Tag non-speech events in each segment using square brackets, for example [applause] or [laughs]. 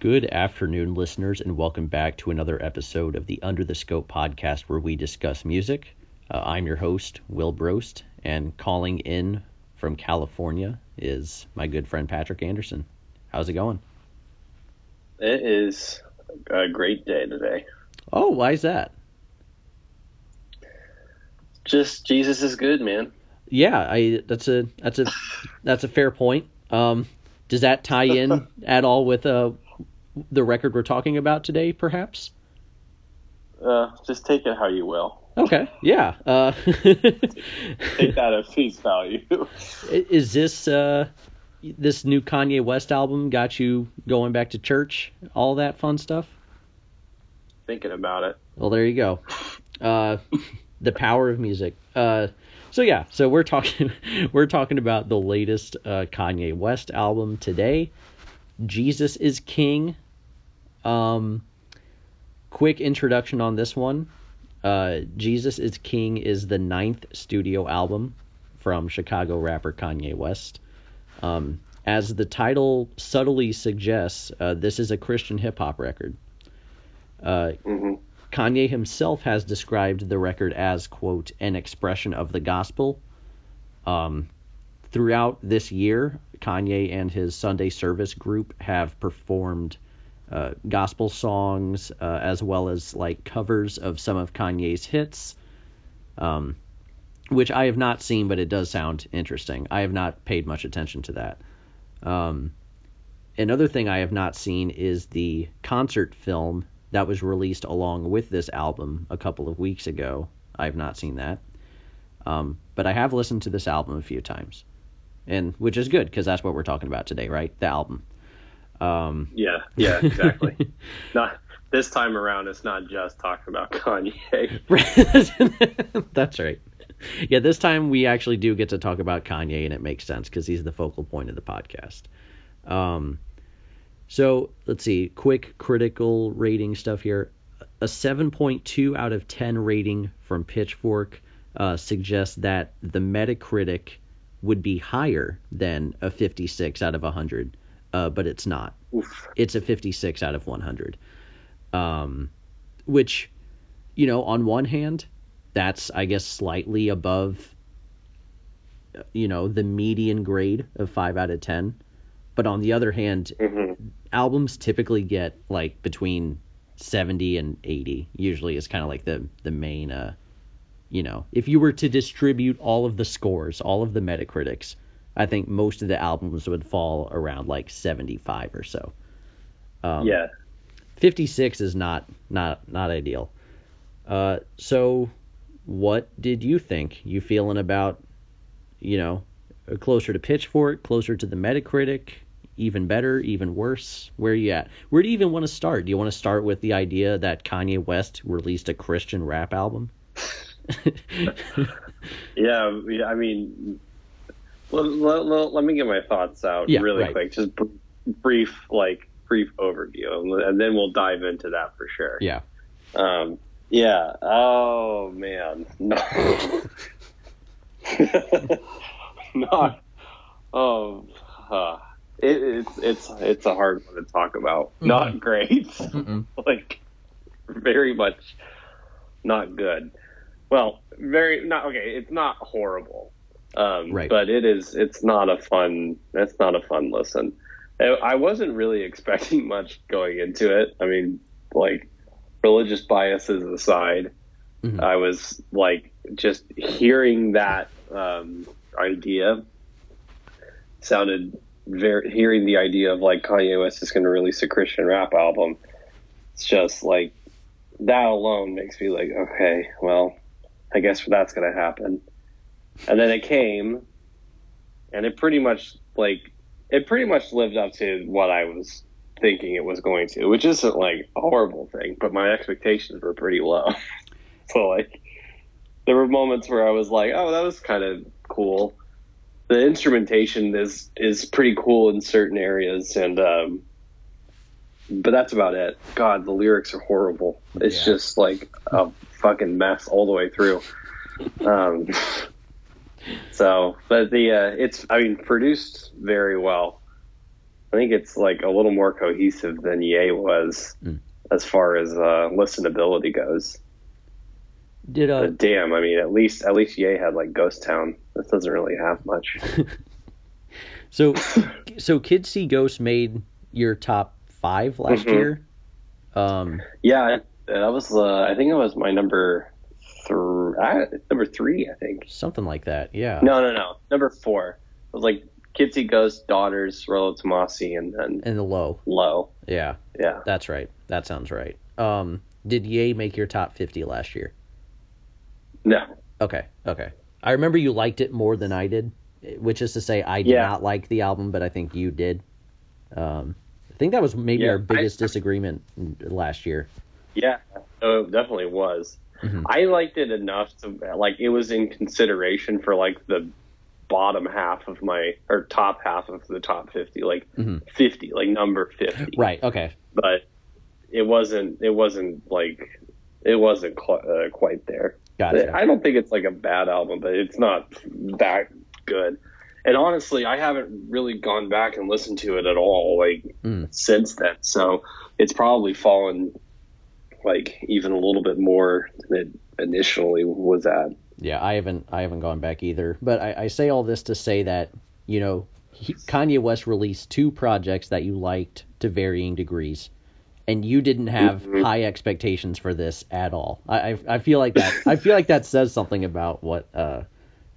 Good afternoon, listeners, and welcome back to another episode of the Under the Scope podcast where we discuss music. Uh, I'm your host, Will Brost, and calling in from California is my good friend Patrick Anderson. How's it going? It is a great day today. Oh, why is that? Just Jesus is good, man. Yeah, I that's a that's a that's a fair point. Um, does that tie in [laughs] at all with uh the record we're talking about today, perhaps? Uh, just take it how you will. Okay, yeah. Uh, [laughs] take that at face value. is this uh, this new Kanye West album got you going back to church? All that fun stuff. Thinking about it. Well, there you go. Uh, the power of music. Uh, so yeah, so we're talking [laughs] we're talking about the latest uh, Kanye West album today. Jesus is King. Um, quick introduction on this one. Uh, Jesus is King is the ninth studio album from Chicago rapper Kanye West. Um, as the title subtly suggests, uh, this is a Christian hip hop record. Uh, mm-hmm. Kanye himself has described the record as, quote, an expression of the gospel. Um, throughout this year, Kanye and his Sunday service group have performed uh, gospel songs uh, as well as like covers of some of Kanye's hits, um, which I have not seen, but it does sound interesting. I have not paid much attention to that. Um, another thing I have not seen is the concert film that was released along with this album a couple of weeks ago. I have not seen that. Um, but I have listened to this album a few times, and which is good because that's what we're talking about today, right? The album. Um, yeah, yeah, exactly. [laughs] not this time around. It's not just talking about Kanye. [laughs] that's right. Yeah, this time we actually do get to talk about Kanye, and it makes sense because he's the focal point of the podcast. Um, so let's see, quick critical rating stuff here. A 7.2 out of 10 rating from Pitchfork uh, suggests that the Metacritic would be higher than a 56 out of 100, uh, but it's not. Oof. It's a 56 out of 100. Um, which, you know, on one hand, that's, I guess, slightly above, you know, the median grade of 5 out of 10. But on the other hand, mm-hmm. albums typically get like between 70 and 80. Usually is kind of like the the main uh you know, if you were to distribute all of the scores, all of the Metacritics, I think most of the albums would fall around like 75 or so. Um, yeah. 56 is not not not ideal. Uh, so what did you think? You feeling about, you know, closer to Pitchfork, closer to the Metacritic? even better, even worse? Where are you at? Where do you even want to start? Do you want to start with the idea that Kanye West released a Christian rap album? [laughs] yeah, yeah, I mean, let, let, let, me get my thoughts out yeah, really right. quick. Just brief, like, brief overview, and then we'll dive into that for sure. Yeah. Um, yeah. Oh, man. No. [laughs] Not. Oh. Uh, it, it's it's it's a hard one to talk about. Mm-hmm. Not great. [laughs] like very much not good. Well, very not okay. It's not horrible. Um, right. But it is. It's not a fun. It's not a fun listen. I wasn't really [laughs] expecting much going into it. I mean, like religious biases aside, mm-hmm. I was like just hearing that um, idea sounded very hearing the idea of like Kanye West is going to release a Christian rap album. It's just like that alone makes me like, okay, well, I guess that's going to happen. And then it came, and it pretty much like it pretty much lived up to what I was thinking it was going to, which isn't like a horrible thing, but my expectations were pretty low. [laughs] so like there were moments where I was like, oh, that was kind of cool the instrumentation is is pretty cool in certain areas, and um, but that's about it. God, the lyrics are horrible. It's yeah. just like a fucking mess all the way through. Um, [laughs] so, but the uh, it's I mean produced very well. I think it's like a little more cohesive than Ye was Mm. as far as uh, listenability goes. Did uh But damn, I mean, at least at least Ye had like Ghost Town. This doesn't really have much. [laughs] so so Kids See Ghosts made your top five last Mhm. year? Um yeah, that was uh, I think it was my number three. Number three, I think. something like that, yeah. No, no, no. Number four. It was like Kids See Ghost, Daughters, Rollo Tomasi, and then And the low. Low. Yeah, Yeah. that's right. That sounds right. Um did Ye make your top fifty last year? No. Okay, okay. I remember you liked it more than I did, which is to say I did Yeah. not like the album, but I think you did. Um, I think that was maybe Yeah, our biggest I- disagreement last year. Yeah. Oh, it definitely was. Mhm. I liked it enough to like it was in consideration for like the bottom half of my or top half of the top 50 like Mhm. 50 like number 50 Right. Okay. but it wasn't it wasn't like it wasn't cl- uh, quite there Gotcha. I don't think it's like a bad album, but it's not that good. And honestly, I haven't really gone back and listened to it at all, like Mm. since then. So it's probably fallen like even a little bit more than it initially was at. Yeah, I haven't I haven't gone back either. But I, I say all this to say that you know he, Kanye West released two projects that you liked to varying degrees, and you didn't have Mhm. high expectations for this at all. I, I I feel like that I feel like that says something about what uh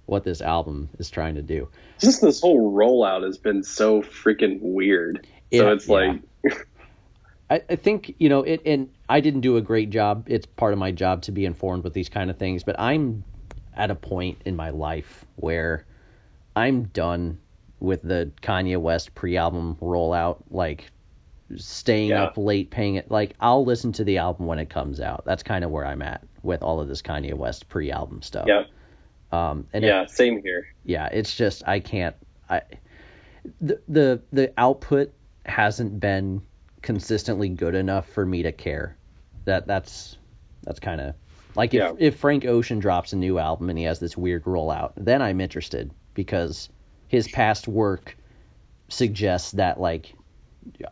what this album is trying to do. Just this whole rollout has been so freaking weird. So Yeah, it's like, [laughs] I, I think you know it, and I didn't do a great job. It's part of my job to be informed with these kind of things, but I'm at a point in my life where I'm done with the Kanye West pre-album rollout, like staying Yeah. up late, paying it. Like I'll listen to the album when it comes out. That's kind of where I'm at with all of this Kanye West pre-album stuff. yeah, Um, and yeah, same here. yeah, it's just I can't. I the the the output hasn't been consistently good enough for me to care. That that's that's kind of like if Yeah. if Frank Ocean drops a new album and he has this weird rollout, then I'm interested because his past work suggests that like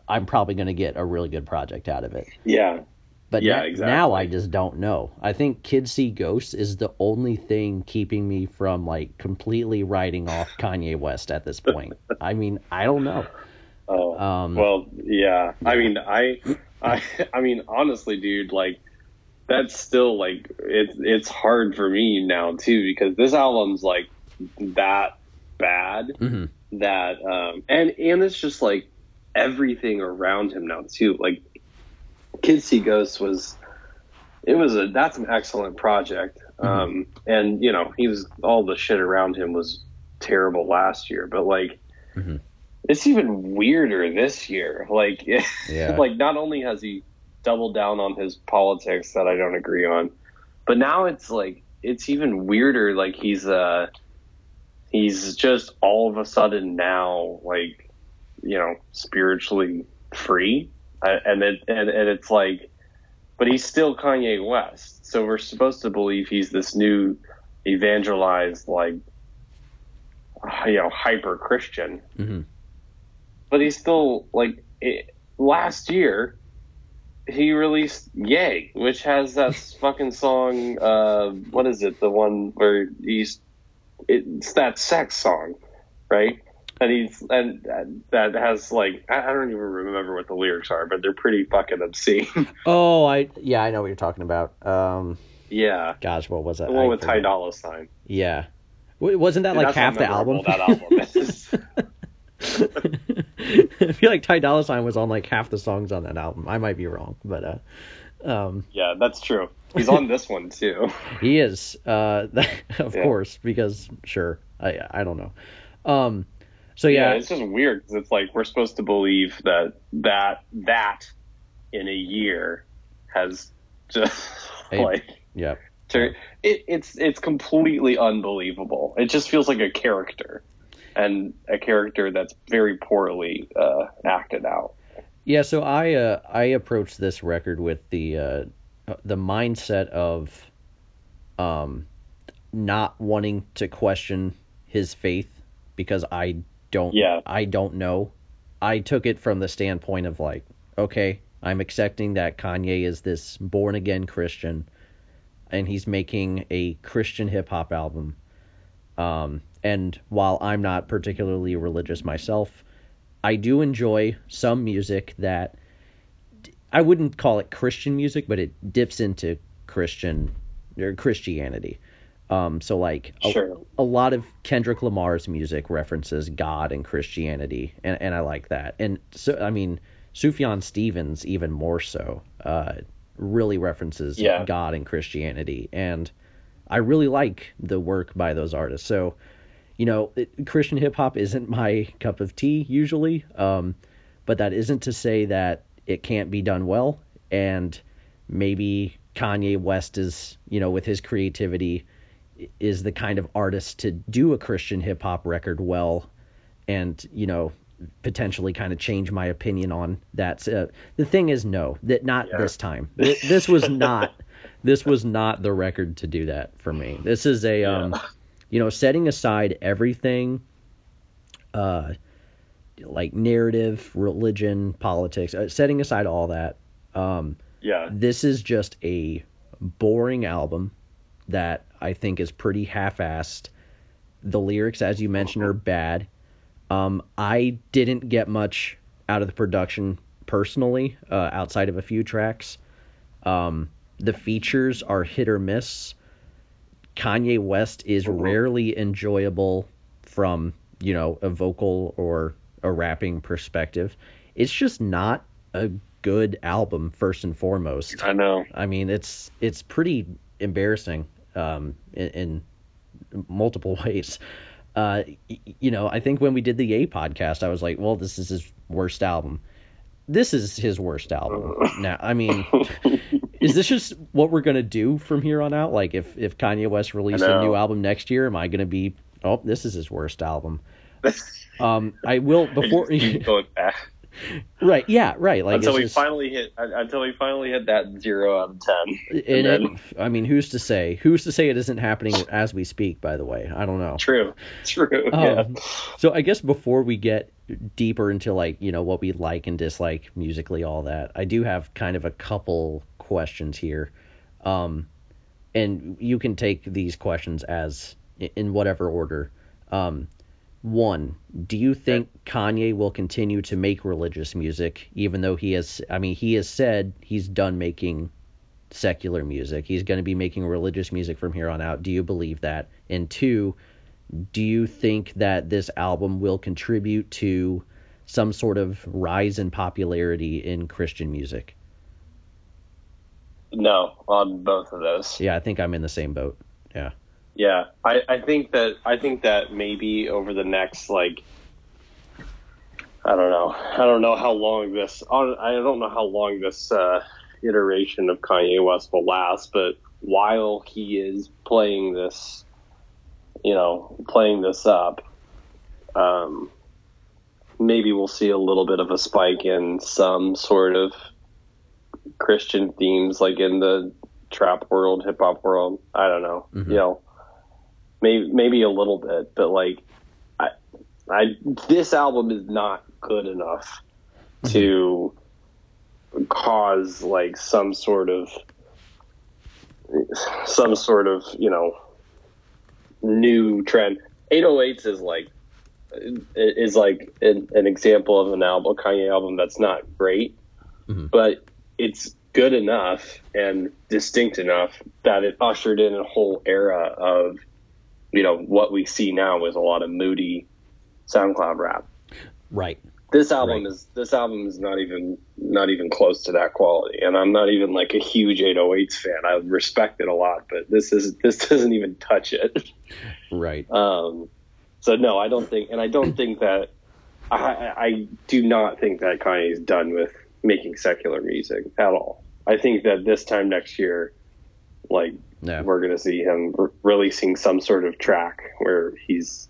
I'm probably going to get a really good project out of it. Yeah, But Yeah, na- exactly. now I just don't know. I think Kids See Ghosts is the only thing keeping me from like completely writing off Kanye West at this point. [laughs] I mean, I don't know. Oh, Um, well, yeah. I mean, I, I, I mean, honestly, dude, like, that's still like it's it's hard for me now too because this album's like that bad Mhm. that um and and it's just like everything around him now too like Kids See Ghosts was it was a that's an excellent project um and you know he was all the shit around him was terrible last year but like Mhm. It's even weirder this year. Like [laughs] Yeah. like not only has he doubled down on his politics that I don't agree on but now it's like it's even weirder. Like he's uh he's just all of a sudden now like you know spiritually free. I, and it and, and it's like but he's still Kanye West. So we're supposed to believe he's this new evangelized like you know hyper Christian Mhm. But he's still like it, last year he released Ye, which has that [laughs] fucking song. Uh, what is it? The one where he's it's that sex song, right? And he's and that has like I I don't even remember what the lyrics are, but they're pretty fucking obscene. [laughs] Oh, I yeah, I know what you're talking about. Um, yeah, gosh, what was that? the one I with Ty. Dolla Sign. Yeah, W- wasn't that Dude, like half the album? That album. [laughs] [laughs] I feel like Ty Dolla Sign was on like half the songs on that album. I might be wrong, but uh, um, yeah, that's true. He's on this one too. [laughs] He is, uh, [laughs] of Yeah. course, because sure, I I don't know. Um, so yeah, yeah, it's just weird because it's like we're supposed to believe that that that in a year has just Hey. like yeah, it, it's it's completely unbelievable. It just feels like a character, and a character that's very poorly uh, acted out. yeah. So I uh, I approached this record with the uh, the mindset of um not wanting to question his faith because I don't Yeah. I don't know I took it from the standpoint of like, okay, I'm accepting that Kanye is this born again Christian, and he's making a Christian hip hop album. Um, and while I'm not particularly religious myself, I do enjoy some music that I wouldn't call it Christian music, but it dips into Christian or Christianity. Um, so like a, Sure. a lot of Kendrick Lamar's music references God and Christianity, and, and I like that. And so I mean, Sufjan Stevens even more so uh, really references Yeah. God and Christianity, and I really like the work by those artists. So you know, it, Christian hip hop isn't my cup of tea usually, um, but that isn't to say that it can't be done well. And maybe Kanye West is, you know, with his creativity, is the kind of artist to do a Christian hip hop record well, and you know, potentially kind of change my opinion on that. Uh, the thing is, no, that not Yeah. this time. [laughs] This was not. This was not the record to do that for me. This is a um, you know, setting aside everything, uh, like narrative, religion, politics, uh, setting aside all that, um, Yeah. this is just a boring album that I think is pretty half-assed. The lyrics, as you mentioned, are bad. Um, I didn't get much out of the production personally, uh, outside of a few tracks. Um, the features are hit or miss. Kanye West is Mhm. rarely enjoyable from, you know, a vocal or a rapping perspective. It's just not a good album first and foremost. I know. I mean, it's it's pretty embarrassing um, in, in multiple [laughs] ways. Uh, you know, I think when we did the A podcast, I was like, well, this is his worst album. This is his worst album. [laughs] Now, I mean, [laughs] is this just what we're gonna do from here on out? Like, if if Kanye West released a new album next year, am I gonna be, oh, this is his worst album? [laughs] Um, I will before. Just keep going back. [laughs] right? Yeah, right. Like until we just- finally hit until we finally hit that zero out of ten. And, And then, it, I mean, who's to say? Who's to say it isn't happening as we speak? By the way, I don't know. true, true. Um, yeah. So I guess before we get deeper into like you know what we like and dislike musically, all that, I do have kind of a couple questions here, um, and you can take these questions as in whatever order. Um, one, do you think Kanye will continue to make religious music, even though he has? I mean, he has said he's done making secular music. He's going to be making religious music from here on out. Do you believe that? And two, do you think that this album will contribute to some sort of rise in popularity in Christian music? No, on both of those. Yeah, I think I'm in the same boat. Yeah. Yeah, I, I think that I think that maybe over the next like I don't know I don't know how long this I don't know how long this uh, iteration of Kanye West will last, but while he is playing this, you know, playing this up, um, maybe we'll see a little bit of a spike in some sort of Christian themes, like in the trap world, hip hop world. I don't know, Mhm. you know maybe maybe a little bit, but like I I this album is not good enough to cause like some sort of some sort of, you know, new trend. 808s is like is like an, an example of an album, Kanye album that's not great, Mhm. but it's good enough and distinct enough that it ushered in a whole era of you know what we see now is a lot of moody SoundCloud rap. Right. This album Right. is this album is not even not even close to that quality, and I'm not even like a huge 808s fan. I respect it a lot, but this is this [laughs] doesn't even touch it. Right. Um, so no, I don't think, and I don't think that I, I I do not think that Kanye's done with making secular music at all. I think that this time next year, like No. we're going to see him re- releasing some sort of track where he's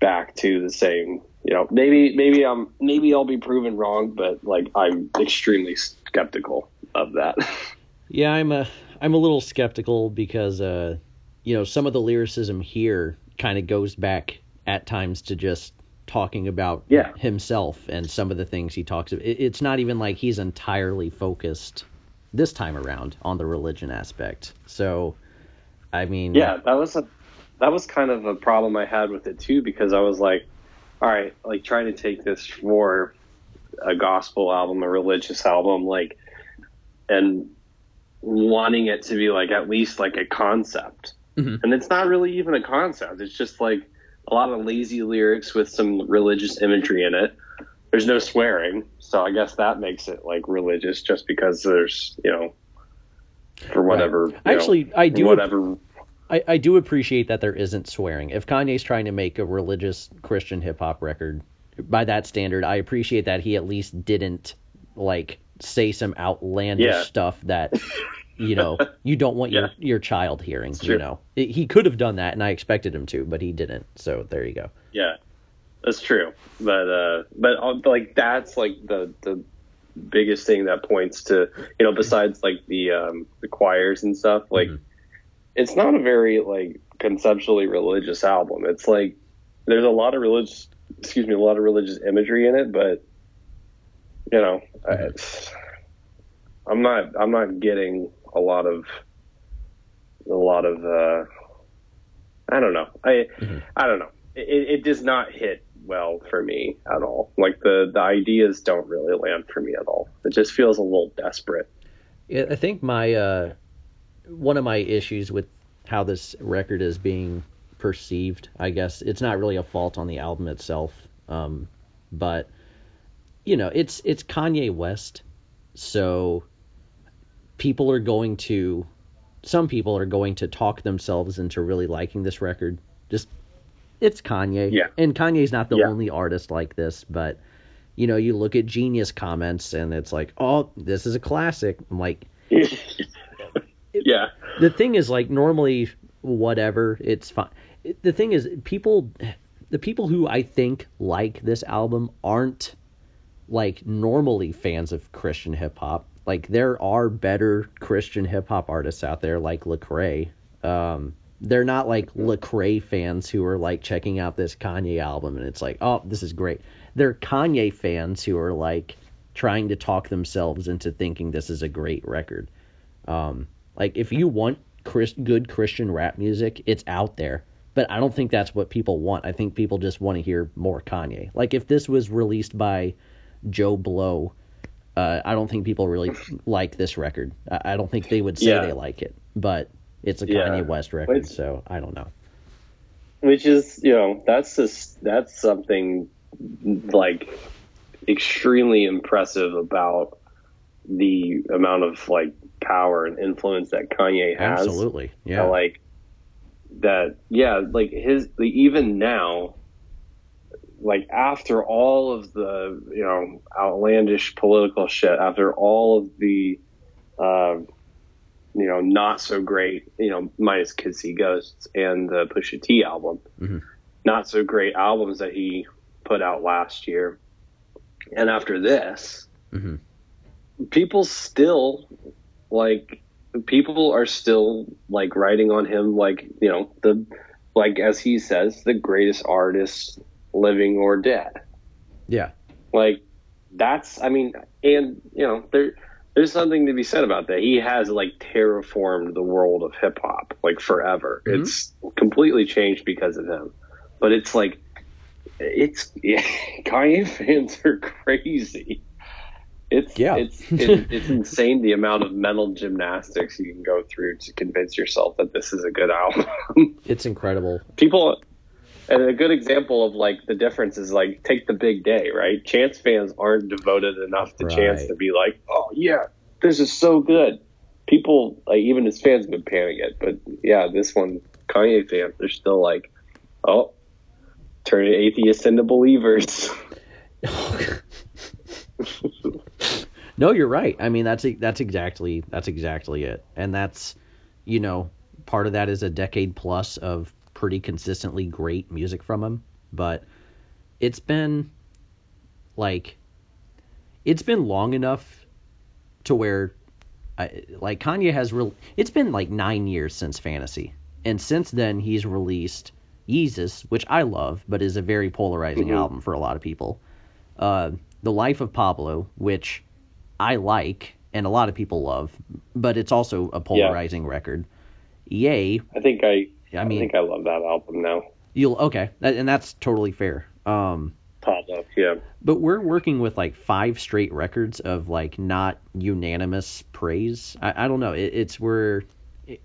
back to the same. You know, maybe maybe I'm maybe I'll be proven wrong, but like I'm extremely skeptical of that. [laughs] Yeah, I'm a I'm a little skeptical because uh you know, some of the lyricism here kind of goes back at times to just talking about Yeah. himself and some of the things he talks about. It's not even like he's entirely focused this time around on the religion aspect. So, I mean, Yeah, that was a that was kind of a problem I had with it too because I was like, all right, like trying to take this for a gospel album, a religious album, like, and wanting it to be like at least like a concept, Mhm. and it's not really even a concept. It's just like a lot of lazy lyrics with some religious imagery in it. There's no swearing, so I guess that makes it like religious, just because there's you know, for whatever. know, Actually, I do whatever. I, I do appreciate that there isn't swearing. If Kanye's trying to make a religious Christian hip hop record, by that standard, I appreciate that he at least didn't like say some outlandish Yeah. stuff that [laughs] you know [laughs] you don't want your Yeah. your child hearing. You know, It- he could have done that, and I expected him to, but he didn't. So there you go. Yeah, that's true. But uh, but uh, like that's like the the biggest thing that points to you know besides like the um the choirs and stuff like Mhm. it's not a very like conceptually religious album. It's like there's a lot of religious excuse me a lot of religious imagery in it, but you know I, I'm not I'm not getting a lot of a lot of uh I don't know. I Mhm. I don't know. It, it does not hit well for me at all. Like the the ideas don't really land for me at all. It just feels a little desperate. Yeah, I think my uh, one of my issues with how this record is being perceived, I guess it's not really a fault on the album itself, um, but you know, it's it's Kanye West, so people are going to, some people are going to talk themselves into really liking this record. Just it's Kanye, Yeah. and Kanye's not the Yeah. only artist like this, but you know, you look at Genius comments and it's like, oh, this is a classic. I'm like, [laughs] yeah the thing is like normally whatever it's fine the thing is people the people who i think like this album aren't like normally fans of christian hip hop like there are better christian hip hop artists out there like lecrae um they're not like lecrae fans who are like checking out this kanye album and it's like oh this is great they're kanye fans who are like trying to talk themselves into thinking this is a great record um, like if you want Chris, good Christian rap music, it's out there. But I don't think that's what people want. I think people just want to hear more Kanye. Like if this was released by Joe Blow, uh, I don't think people really [laughs] like this record. I, don't think they would say Yeah. they like it. But it's a Yeah. Kanye West record, It's- so I don't know. which is you know that's just that's something like extremely impressive about the amount of like power and influence that Kanye has. Absolutely, yeah. like that, yeah, like his the, even now, like after all of the you know outlandish political shit, after all of the uh, you know not so great, you know minus Kids See Ghosts and the Pusha T album, Mhm. not so great albums that he put out last year, and after this, Mhm. people still like people are still like writing on him like you know the like as he says the greatest artist living or dead Yeah. like that's i mean and you know there there's something to be said about that he has like terraformed the world of hip hop like forever Mhm. it's completely changed because of him but it's like it's [laughs] Kanye fans are crazy it's Yeah. it's [laughs] it, it's insane the amount of mental gymnastics you can go through to convince yourself that this is a good album. [laughs] It's incredible. People, and a good example of like the difference is like take the big day, right? Chance fans aren't devoted enough to Chance to be like, oh yeah, this is so good. People, like even his fans, have been panning it, but yeah, this one Kanye fans, they're still like, oh, turning atheists into believers. [laughs] no, you're right. I mean, that's that's exactly that's exactly it, and that's you know part of that is a decade plus of pretty consistently great music from him, but it's been like it's been long enough to where I, like Kanye has real. It's been like nine years since Fantasy, and since then he's released Yeezus, which I love, but is a very polarizing Mhm. album for a lot of people. Uh, the Life of Pablo, which I like and a lot of people love, but it's also a polarizing record. Ye, I think I. I mean, I, think I love that album now. you'll okay, and that's totally fair. Um, Pablo. Yeah. but we're working with like five straight records of like not unanimous praise. I, I don't know. It, it's we're it,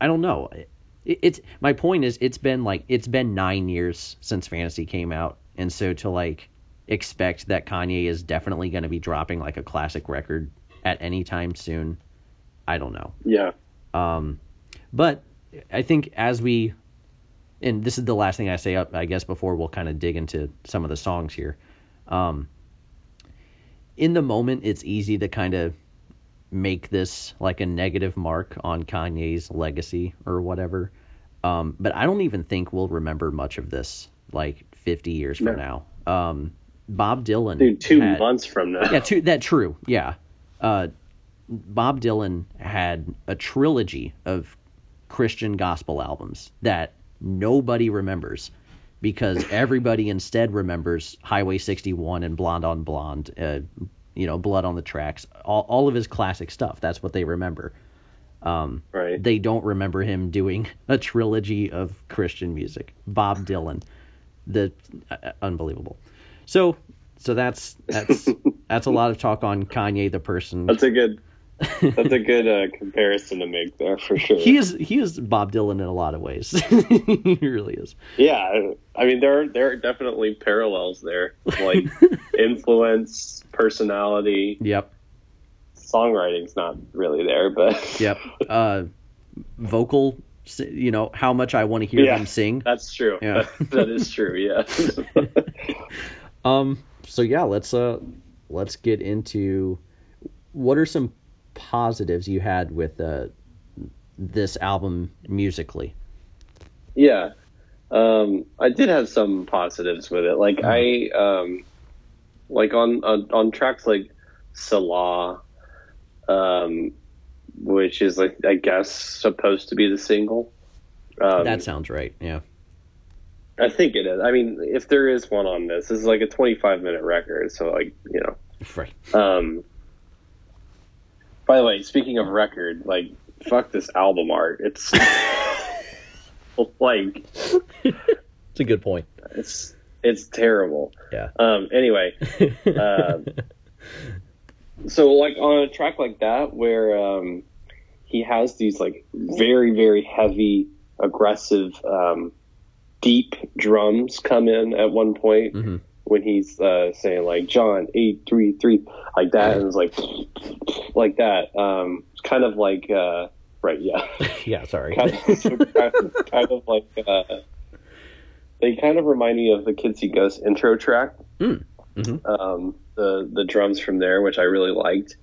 I don't know. It, it's my point is it's been like it's been nine years since Fantasy came out, and so to like expect that Kanye is definitely going to be dropping like a classic record at any time soon, I don't know. Yeah. Um, but I think as we, and this is the last thing I say up, I guess, before we'll kind of dig into some of the songs here. Um, in the moment, it's easy to kind of make this like a negative mark on Kanye's legacy or whatever. Um, but I don't even think we'll remember much of this like 50 years from now. Um, Bob Dylan. Dude, two had- months from now. yeah, true, that true. Yeah. Uh, Bob Dylan had a trilogy of Christian gospel albums that nobody remembers because [coughs] everybody instead remembers Highway 61 and Blonde on Blonde, uh, you know, Blood on the Tracks, all, all of his classic stuff. That's what they remember. Um, Right. they don't remember him doing a trilogy of Christian music. Bob Dylan, the uh, unbelievable. So, so that's that's [laughs] that's a lot of talk on Kanye the person. That's a good. That's a good uh, comparison to make there for sure. he is he is Bob Dylan in a lot of ways. [laughs] he really is. Yeah, I mean there there are definitely parallels there, like [laughs] influence, personality. Yep. Songwriting's not really there, but [laughs] Yep. Uh, vocal, you know, how much I want to hear Yeah. them sing. that's true. Yeah. that is true. Yeah. Um. So yeah, let's uh, let's get into what are some positives you had with uh this album musically. Yeah. Um, I did have some positives with it. Like I um, like on, on on tracks like Selah, um, which is like I guess supposed to be the single. Um, that sounds right. Yeah. I think it is. I mean, if there is one on this, this is like a 25 minute record, so like you know. Right. Um, by the way, speaking of record, like fuck this album art. It's [laughs] like It's a good point. it's it's terrible. Yeah. Um, anyway, um, [laughs] so like on a track like that where um, he has these like very very heavy aggressive um, deep drums come in at one point Mhm. When he's uh, saying like John eight three three like that and it's like like that um, kind of like uh, right yeah [laughs] yeah. Sorry. [laughs] kind of, kind of, kind of like uh, they kind of remind me of the Kids See Ghosts intro track. Mm. Mhm. Um, the the drums from there, which I really liked.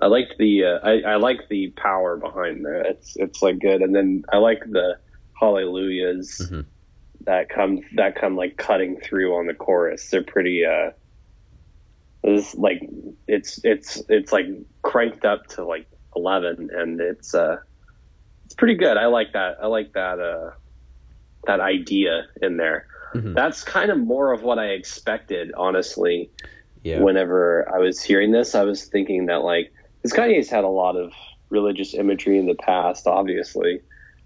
I liked the uh, I, I like the power behind there. It's it's like good, and then I like the hallelujahs Mhm. That come that come like cutting through on the chorus. They're pretty. uh it's like it's it's it's like cranked up to like eleven, and it's uh it's pretty good. I like that. I like that uh that idea in there. Mhm. That's kind of more of what I expected, honestly. Yeah. Whenever I was hearing this, I was thinking that like this Kanye's had a lot of religious imagery in the past, obviously.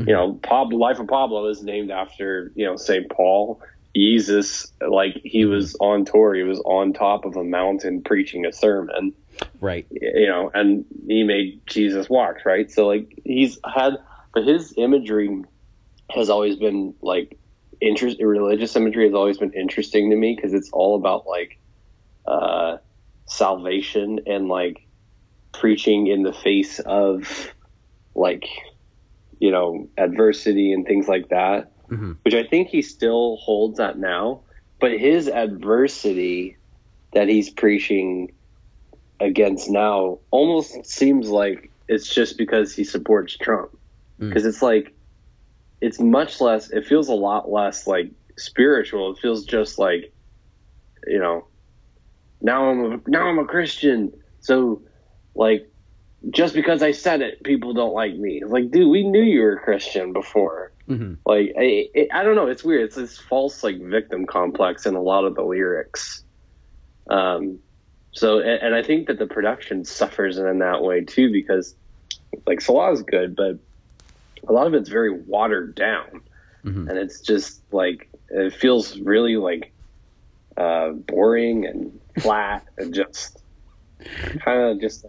You know, Pablo, Life of Pablo is named after, you know, St. Paul. Jesus, like he was on tour, he was on top of a mountain preaching a sermon Right. you know, and he made Jesus walk, right? So like he's had, but his imagery has always been like interest. Religious imagery has always been interesting to me because it's all about like uh, salvation and like preaching in the face of like you know adversity and things like that Mhm. which I think he still holds that now. But his adversity that he's preaching against now almost seems like it's just because he supports Trump. Mm. Because it's like, it's much less, it feels a lot less like spiritual. It feels just like, you know, now I'm a, now I'm a Christian. So like, just because I said it, people don't like me. Like, dude, we knew you were a Christian before. Mhm. Like, I, it, I don't know. It's weird. It's this false like victim complex in a lot of the lyrics. Um, so, and, and I think that the production suffers in that way too because, like, Selah is good, but a lot of it's very watered down, Mhm. and it's just like it feels really like uh, boring and flat and just kind of just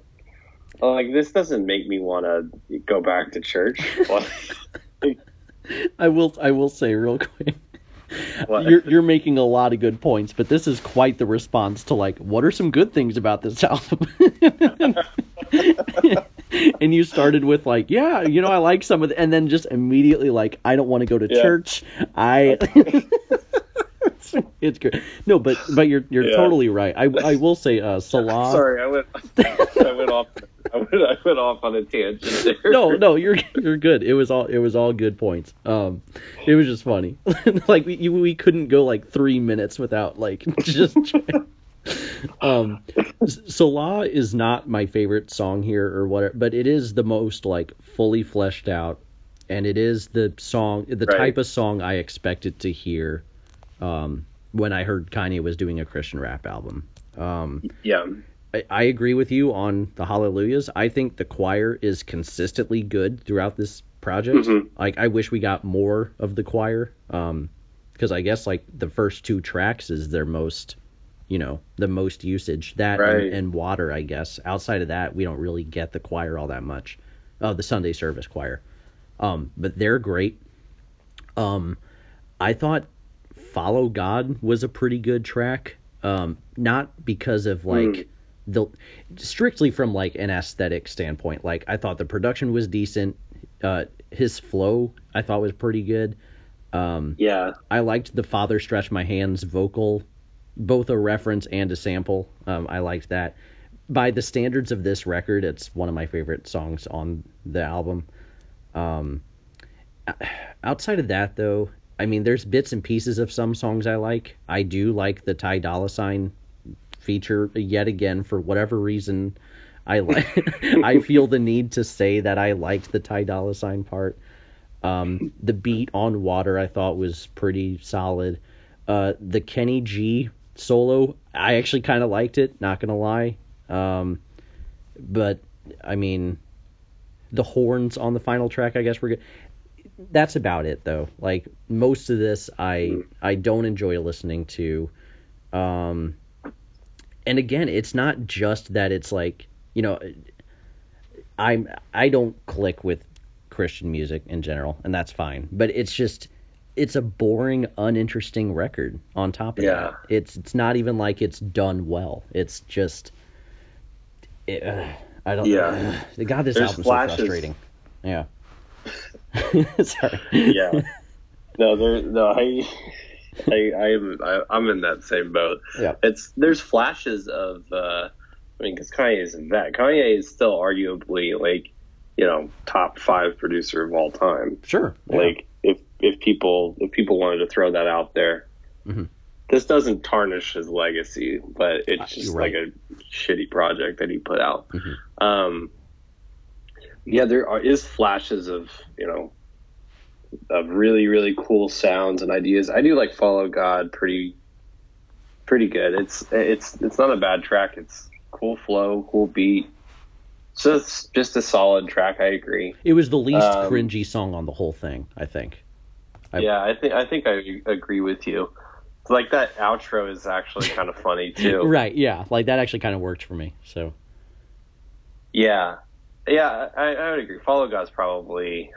like this doesn't make me want to go back to church. [laughs] I will I will say real quick. What? You're you're making a lot of good points, but this is quite the response to like what are some good things about this album? [laughs] and you started with like, yeah, you know, I like some of it, and then just immediately like, I don't want to go to Yeah. church. I [laughs] it's. No, but but you're you're Yeah. totally right. I I will say uh Selah Sorry, I went I went off I went, I went off on a tangent there. no, no, you're you're good. It was all it was all good points. Um, it was just funny. [laughs] like we you, we couldn't go like three minutes without like [laughs] just. um, Selah is not my favorite song here or whatever, but it is the most like fully fleshed out, and it is the song, the Right. type of song I expected to hear. Um, when I heard Kanye was doing a Christian rap album. Um, Yeah. I, I agree with you on the hallelujahs. I think the choir is consistently good throughout this project. Mhm. Like I wish we got more of the choir. Um, because I guess like the first two tracks is their most, you know, the most usage. That Right. and, and water, I guess. Outside of that, we don't really get the choir all that much. Uh, the Sunday service choir. Um, but they're great. Um, I thought Follow God was a pretty good track. Um, not because of like Mm. The strictly from like an aesthetic standpoint. Like I thought the production was decent. Uh, his flow I thought was pretty good. Um, Yeah. I liked the Father Stretch My Hands vocal, both a reference and a sample. Um, I liked that. By the standards of this record, it's one of my favorite songs on the album. Um, outside of that, though, I mean, there's bits and pieces of some songs I like. I do like the Ty Dolla Sign feature yet again for whatever reason. I like. [laughs] I feel the need to say that I liked the Ty Dolla Sign part. Um, the beat on Water I thought was pretty solid. Uh, the Kenny G solo I actually kind of liked it. Not gonna lie. Um, but I mean, the horns on the final track I guess were good. That's about it though. Like most of this I I don't enjoy listening to. Um, and again, it's not just that it's like you know I'm I don't click with Christian music in general, and that's fine. But it's just it's a boring, uninteresting record. On top of Yeah. that, it's it's not even like it's done well. It's just it, uh, I don't. Yeah. Uh, God, this There's album's flashes. so frustrating. Yeah. [laughs] Sorry. Yeah. [laughs] No, there. No, I. I, I am. I, I'm in that same boat. Yeah. It's there's flashes of. uh I mean, because Kanye isn't that. Kanye is still arguably like, you know, top five producer of all time. Sure. yeah. Like, if if people if people wanted to throw that out there, Mhm. this doesn't tarnish his legacy, but it's just right. like a shitty project that he put out. Mhm. Um, yeah, there are, is flashes of you know of really really cool sounds and ideas. I do like Follow God pretty pretty good. It's it's it's not a bad track. It's cool flow, cool beat. So it's just a solid track. I agree. it was the least um, cringy song on the whole thing. I think. I- yeah, I think I think I agree with you. Like that outro is actually kind of funny [laughs] too. Right. Yeah. Like that actually kind of worked for me. So. Yeah, yeah, I, I would agree. Follow God's probably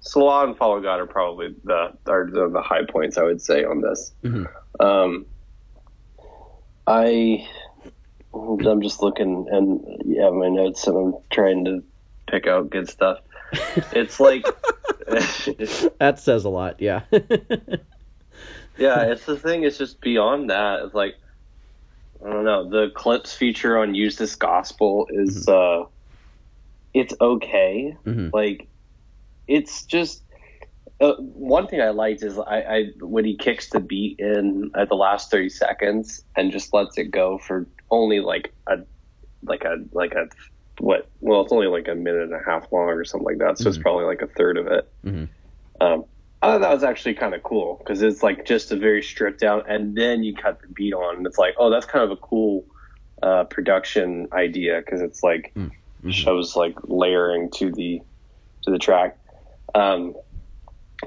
Selah and Follow God are probably the are the, the high points I would say on this. Mhm. Um, I I'm just looking and yeah, my notes and I'm trying to pick out good stuff. It's like [laughs] that says a lot. Yeah. [laughs] yeah, it's the thing. It's just beyond that. It's like I don't know. The Clipse feature on Use This Gospel is uh, it's okay. Mhm. Like it's just uh, one thing I liked is I, I when he kicks the beat in at the last thirty seconds and just lets it go for only like a like a like a what? Well, it's only like a minute and a half long or something like that, so mm-hmm. it's probably like a third of it. Mm-hmm. Um, I thought that was actually kind of cool because it's like just a very stripped down, and then you cut the beat on, and it's like, oh, that's kind of a cool uh, production idea because it's like mm, mm-hmm. shows like layering to the to the track. Um,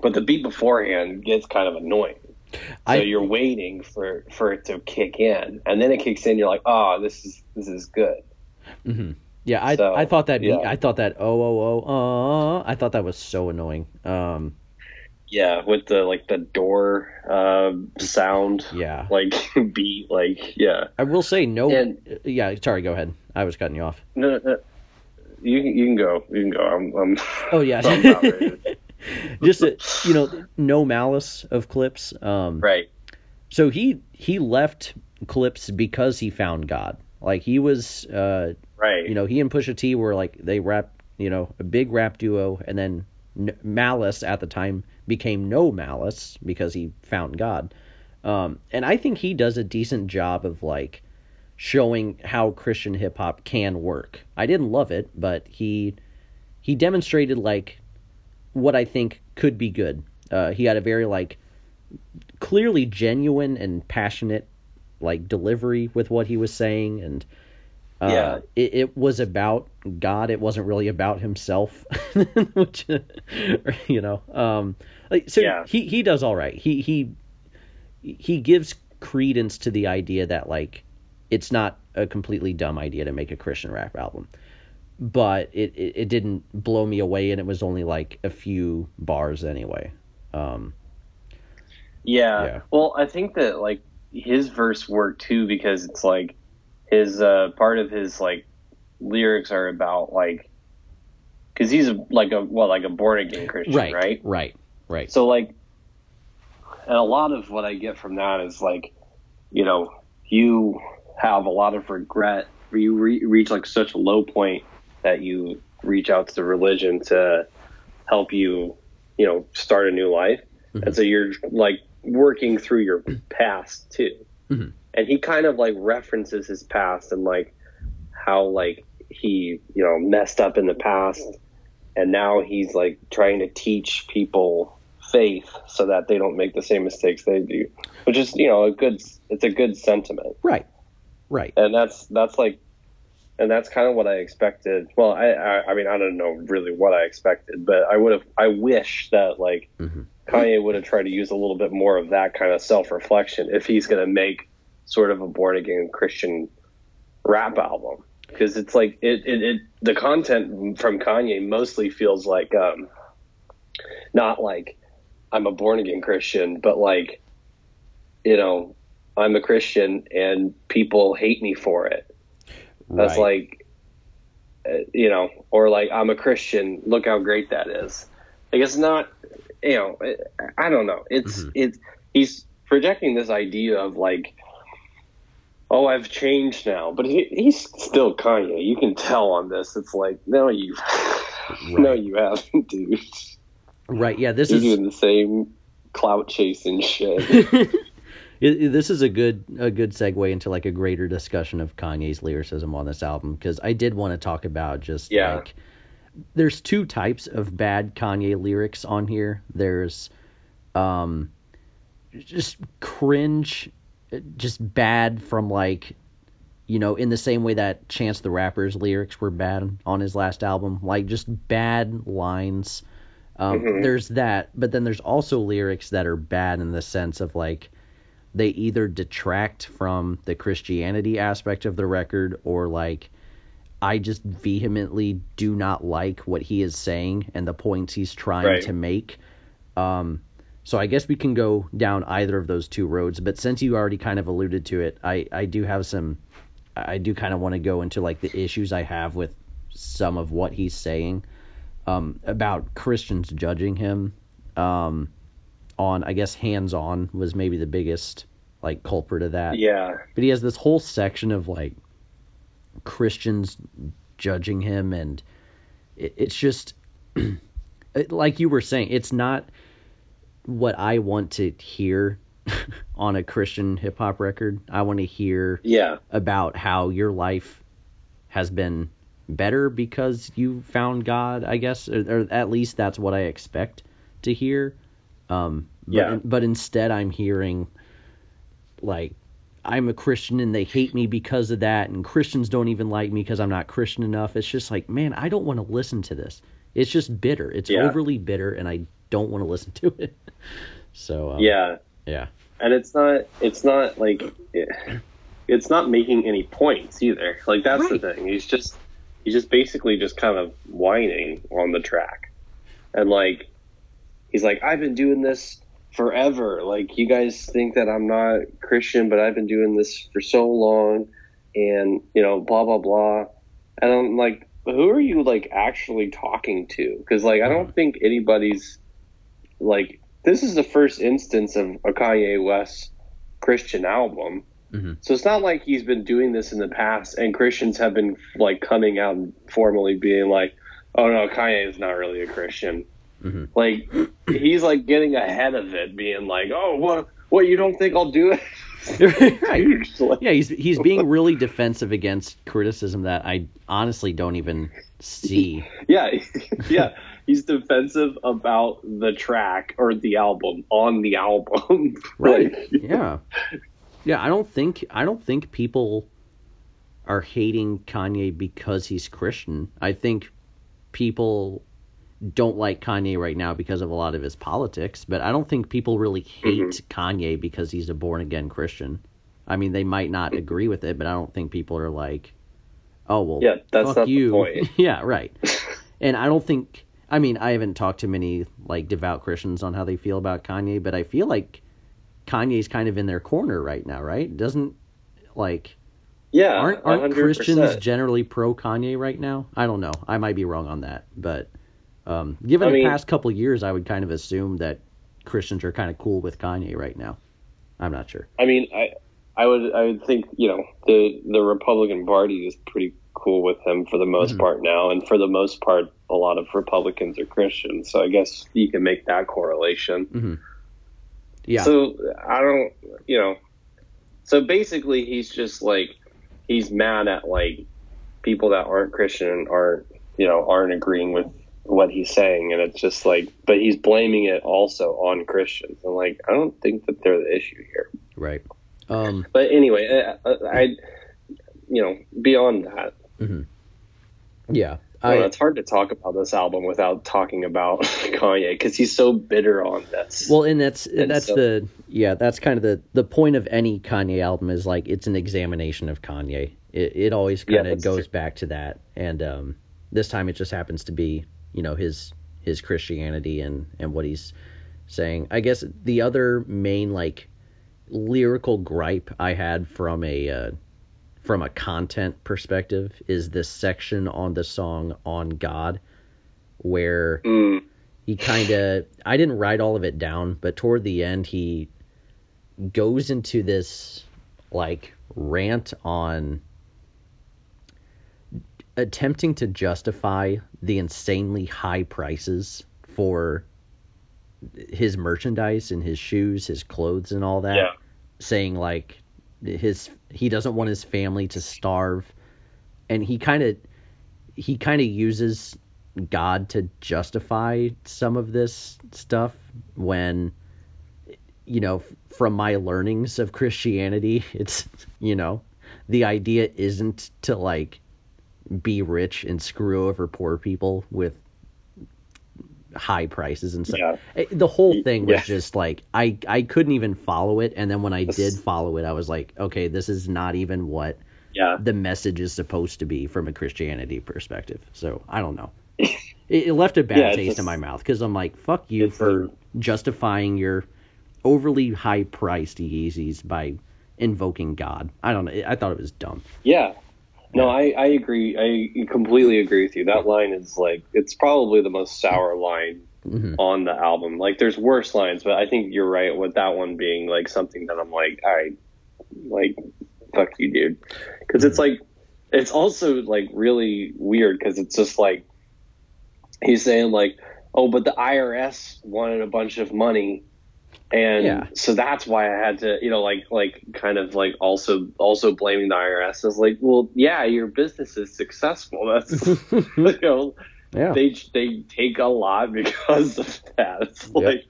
but the beat beforehand gets kind of annoying. So I, you're waiting for for it to kick in, and then it kicks in. You're like, oh, this is this is good. Mm-hmm. Yeah, I so, I thought that yeah. I thought that oh oh oh uh, I thought that was so annoying. Um, yeah, with the like the door uh, sound. Yeah. Like [laughs] beat. Like yeah. I will say no. And, yeah. Sorry. Go ahead. I was cutting you off. No. no you you can go. You can go. I'm. I'm oh yeah. [laughs] [laughs] Just a, you know, no malice of Clipse. Um, right. So he he left Clipse because he found God. Like he was. Uh, right. You know, he and Pusha T were like they rap. You know, a big rap duo, and then Malice at the time became no Malice because he found God. Um, and I think he does a decent job of like showing how Christian hip hop can work. I didn't love it, but he he demonstrated like what I think could be good. Uh, he had a very like clearly genuine and passionate like delivery with what he was saying and uh, yeah. It, it, was about God. It wasn't really about himself, [laughs] which, you know, um, like, so yeah. he, he does all right. He, he, he gives credence to the idea that like, it's not a completely dumb idea to make a Christian rap album, but it, it, it didn't blow me away and it was only like a few bars anyway. Um, yeah. yeah. Well, I think that like his verse worked too because it's like, his uh, part of his like lyrics are about like because he's like a well like a born again Christian, right? Right, right, right. So like, and a lot of what I get from that is like, you know, you have a lot of regret. Where you re- reach like such a low point that you reach out to the religion to help you, you know, start a new life, mm-hmm. and so you're like working through your past too. Mm-hmm and he kind of like references his past and like how like he you know messed up in the past and now he's like trying to teach people faith so that they don't make the same mistakes they do which is you know a good it's a good sentiment right right and that's that's like and that's kind of what I expected. Well, I, I, I mean, I don't know really what I expected, but I would have, I wish that like mm-hmm. Kanye would have tried to use a little bit more of that kind of self reflection if he's going to make sort of a born again Christian rap album because it's like it, it, it, the content from Kanye mostly feels like um not like I'm a born again Christian but like you know I'm a Christian and people hate me for it right. that's like uh, you know or like I'm a Christian look how great that is like it's not you know I don't know it's mm-hmm. it's he's projecting this idea of like oh, I've changed now, but he, he's still Kanye. You can tell on this. It's like, no, you, [sighs] right. no, you haven't, dude. Right. Yeah. This You're is doing the same clout chasing shit. [laughs] it, this is a good a good segue into like a greater discussion of Kanye's lyricism on this album because I did want to talk about just yeah. like there's two types of bad Kanye lyrics on here. There's um just cringe just bad from like you know in the same way that Chance the Rapper's lyrics were bad on his last album, like just bad lines. Um, mm-hmm. There's that, but then there's also lyrics that are bad in the sense of like they either detract from the Christianity aspect of the record or like I just vehemently do not like what he is saying and the points he's trying right. to make. Um, so I guess we can go down either of those two roads. But since you already kind of alluded to it, I, I do have some. I do kind of want to go into like the issues I have with some of what he's saying um, about Christians judging him. Um, on I guess hands on was maybe the biggest like culprit of that. Yeah. But he has this whole section of like Christians judging him, and it, it's just [clears throat] like you were saying, it's not what I want to hear [laughs] on a Christian hip hop record. I want to hear yeah. about how your life has been better because you found God, I guess, or, or at least that's what I expect to hear. Um, but, Yeah. but instead, I'm hearing like I'm a Christian and they hate me because of that, and Christians don't even like me because I'm not Christian enough. It's just like, man, I don't want to listen to this. It's just bitter. It's Yeah. overly bitter, and I don't want to listen to it. [laughs] So um, Yeah, yeah, and it's not it's not like it, it's not making any points either. Like that's Right. the thing. He's just he's just basically just kind of whining on the track, and like he's like, I've been doing this forever. Like you guys think that I'm not Christian, but I've been doing this for so long, and you know, blah blah blah. And I'm like, who are you like actually talking to? Because like I don't think anybody's like this is the first instance of a Kanye West Christian album. Mhm. So it's not like he's been doing this in the past and Christians have been like coming out and formally being like, oh no, Kanye is not really a Christian. Mhm. Like he's like getting ahead of it, being like, oh, what? What you don't think I'll do it? [laughs] [laughs] right. Yeah, he's he's being really defensive against criticism that I honestly don't even see. [laughs] Yeah, yeah. He's defensive about the track or the album on the album. Like, yeah. Yeah, I don't think I don't think people are hating Kanye because he's Christian. I think people don't like Kanye right now because of a lot of his politics, but I don't think people really hate Mm-hmm. Kanye because he's a born again Christian. I mean, they might not agree with it, but I don't think people are like, "Oh, well, Yeah, that's fuck you." point. [laughs] yeah, right. And I don't think I mean, I haven't talked to many like devout Christians on how they feel about Kanye, but I feel like Kanye's kind of in their corner right now, right? Doesn't like yeah, aren't aren't 100%. Christians generally pro Kanye right now? I don't know. I might be wrong on that, but um, given I the mean- past couple years, I would kind of assume that Christians are kind of cool with Kanye right now. I'm not sure. I mean, I, I would, I would think, you know, the the Republican Party is pretty cool with him for the most Mhm. part now, and for the most part, a lot of Republicans are Christians, so I guess you can make that correlation. Yeah. So I don't, you know, so basically, he's just like, he's mad at like people that aren't Christian and aren't, you know, aren't agreeing with what he's saying, and it's just like, but he's blaming it also on Christians, and like, I don't think that they're the issue here. right. Um. But anyway, I, I you know, beyond that, Yeah. I I it's hard to talk about this album without talking about [laughs] Kanye because he's so bitter on this. well, and that's And that's so- the yeah that's kind of the the point of any Kanye album is like it's an examination of Kanye. It it always Yeah, kind of that's goes true. back to that, and um, this time it just happens to be you know his his Christianity and and what he's saying. I guess the other main like lyrical gripe I had from a uh, from a content perspective is this section on the song on God where Mm, he kind of I didn't write all of it down, but toward the end he goes into this like rant on attempting to justify the insanely high prices for his merchandise and his shoes, his clothes and all that yeah, saying like his he doesn't want his family to starve. And he kind of he kind of uses god to justify some of this stuff when you know from my learnings of christianity [laughs] it's you know the idea isn't to like be rich and screw over poor people with high prices and stuff yeah. Eh, the whole thing was Yeah. just like I I couldn't even follow it, and then when I did follow it, I was like, okay, this is not even what Yeah, the message is supposed to be from a Christianity perspective. So I don't know. [laughs] It, it left a bad Yeah, taste just- in my mouth because I'm like, fuck you for a- justifying your overly high priced Yeezys by invoking God. I don't know. I thought it was dumb. yeah. No, I, I agree. I completely agree with you. That line is like, it's probably the most sour line hmm on the album. Like, there's worse lines, but I think you're right with that one being like something that I'm like, all right, like, fuck you, dude. Because it's like, it's also like really weird because it's just like he's saying like, oh, but the IRS wanted a bunch of money And Yeah. so that's why I had to, you know, like, like, kind of like also, also blaming the IRS. I was like, well, yeah, your business is successful. [laughs] That's, [laughs] you know, Yeah. they they take a lot because of that. It's Yep. like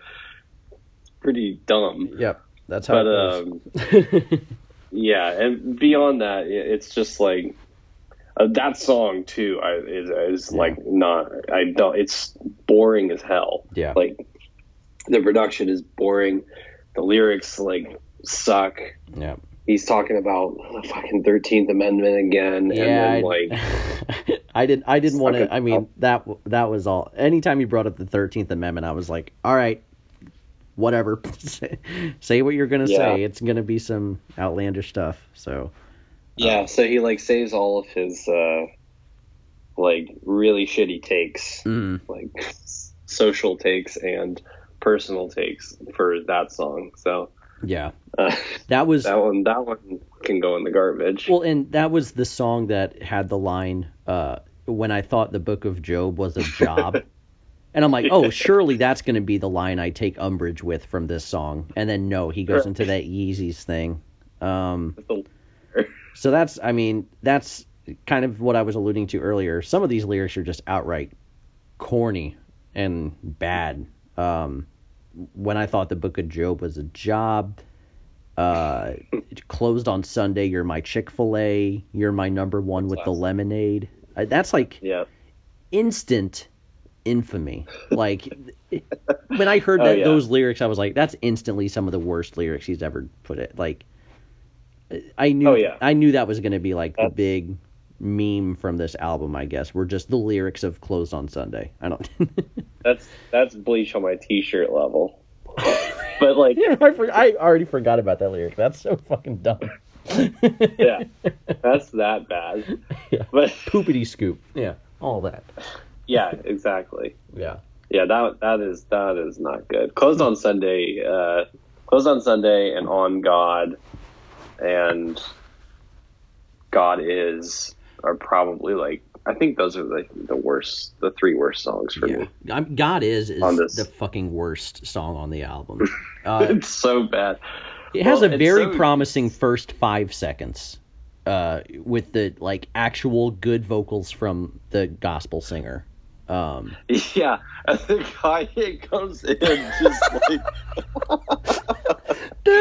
pretty dumb. Yep. That's how But um, it goes. [laughs] yeah, and beyond that, it's just like uh, that song too. I, is is Yeah. like not. I don't. It's boring as hell. yeah. Like the production is boring. The lyrics like suck. yeah. He's talking about the fucking Thirteenth Amendment again, Yeah. and then I, like [laughs] I didn't. I didn't want to. I mean, that that was all. Anytime you brought up the Thirteenth Amendment, I was like, all right, whatever. [laughs] say what you're gonna Yeah. say. It's gonna be some outlandish stuff. So. Yeah, so he like saves all of his uh like really shitty takes, Mm, like social takes and personal takes for that song. So yeah. uh, That was that one that one can go in the garbage. Well, and that was the song that had the line, uh, when I thought the book of Job was a job. [laughs] and I'm like, oh, surely that's going to be the line I take umbrage with from this song. And then no, he goes into that Yeezys thing. Um, so that's, I mean, that's kind of what I was alluding to earlier. Some of these lyrics are just outright corny and bad. Um, when I thought the book of Job was a job, uh, [laughs] closed on Sunday. You're my Chick Fil A. You're my number one with the lemonade. Uh, That's like yeah. instant infamy. Like [laughs] when I heard Oh, that yeah. those lyrics, I was like, that's instantly some of the worst lyrics he's ever put it. Like I knew, Oh, yeah. I knew that was going to be like the big meme from this album. I guess were just the lyrics of "Closed on Sunday." I don't. [laughs] That's that's bleach on my t-shirt level. [laughs] but like [laughs] I, for, I already forgot about that lyric. That's so fucking dumb. Yeah. that's that bad. Yeah. But Poopity scoop. Yeah. All that. yeah, exactly. Yeah. Yeah, that that is that is not good. Closed on Sunday, uh, closed on Sunday, and on God, and God is are probably like I think those are like the worst, the three worst songs for Yeah. me. I'm, God is is the fucking worst song on the album. [laughs] Uh, it's so bad. it has Well, a very so- promising first five seconds. Uh, with the like actual good vocals from the gospel singer. Um, [laughs] Yeah, and the Kanye comes in just like uh,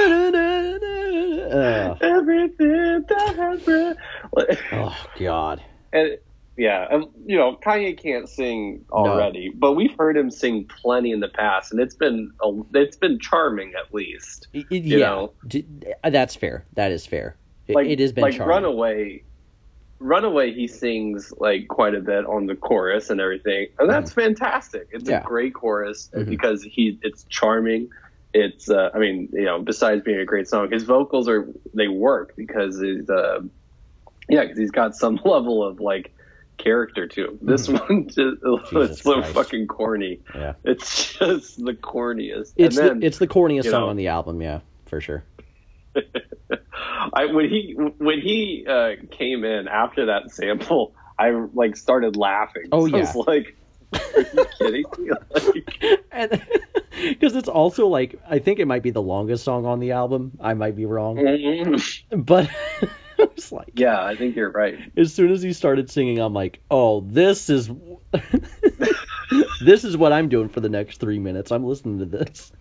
[laughs] everything that. Like, oh God. And yeah, and you know Kanye can't sing already, but we've heard him sing plenty in the past, and it's been a, it's been charming at least. It- it- You yeah, know? D- that's fair. That is fair. It, Like it has been like charming. Runaway, Runaway, he sings like quite a bit on the chorus and everything, and that's fantastic. It's Mm-hmm. Yeah. a great chorus Mhm. because he it's charming. It's uh, I mean you know besides being a great song, his vocals are they work because he's uh yeah because he's got some [laughs] level of like character to him. This one [laughs] just Mm-hmm. Jesus it's so Christ. fucking corny. Yeah. It's [laughs] just the corniest. It's and then the, it's the corniest song know- on the album. Yeah, for sure. [laughs] I when he when he uh, came in after that sample, I like started laughing. Oh, [laughs] I was like, "Are you kidding me?" [laughs] Like, Because it's also like I think it might be the longest song on the album. I might be wrong, mm, but I was like, yeah, I think you're right. as soon as he started singing, I'm like, oh, this is this is what I'm doing for the next three minutes. I'm listening to this.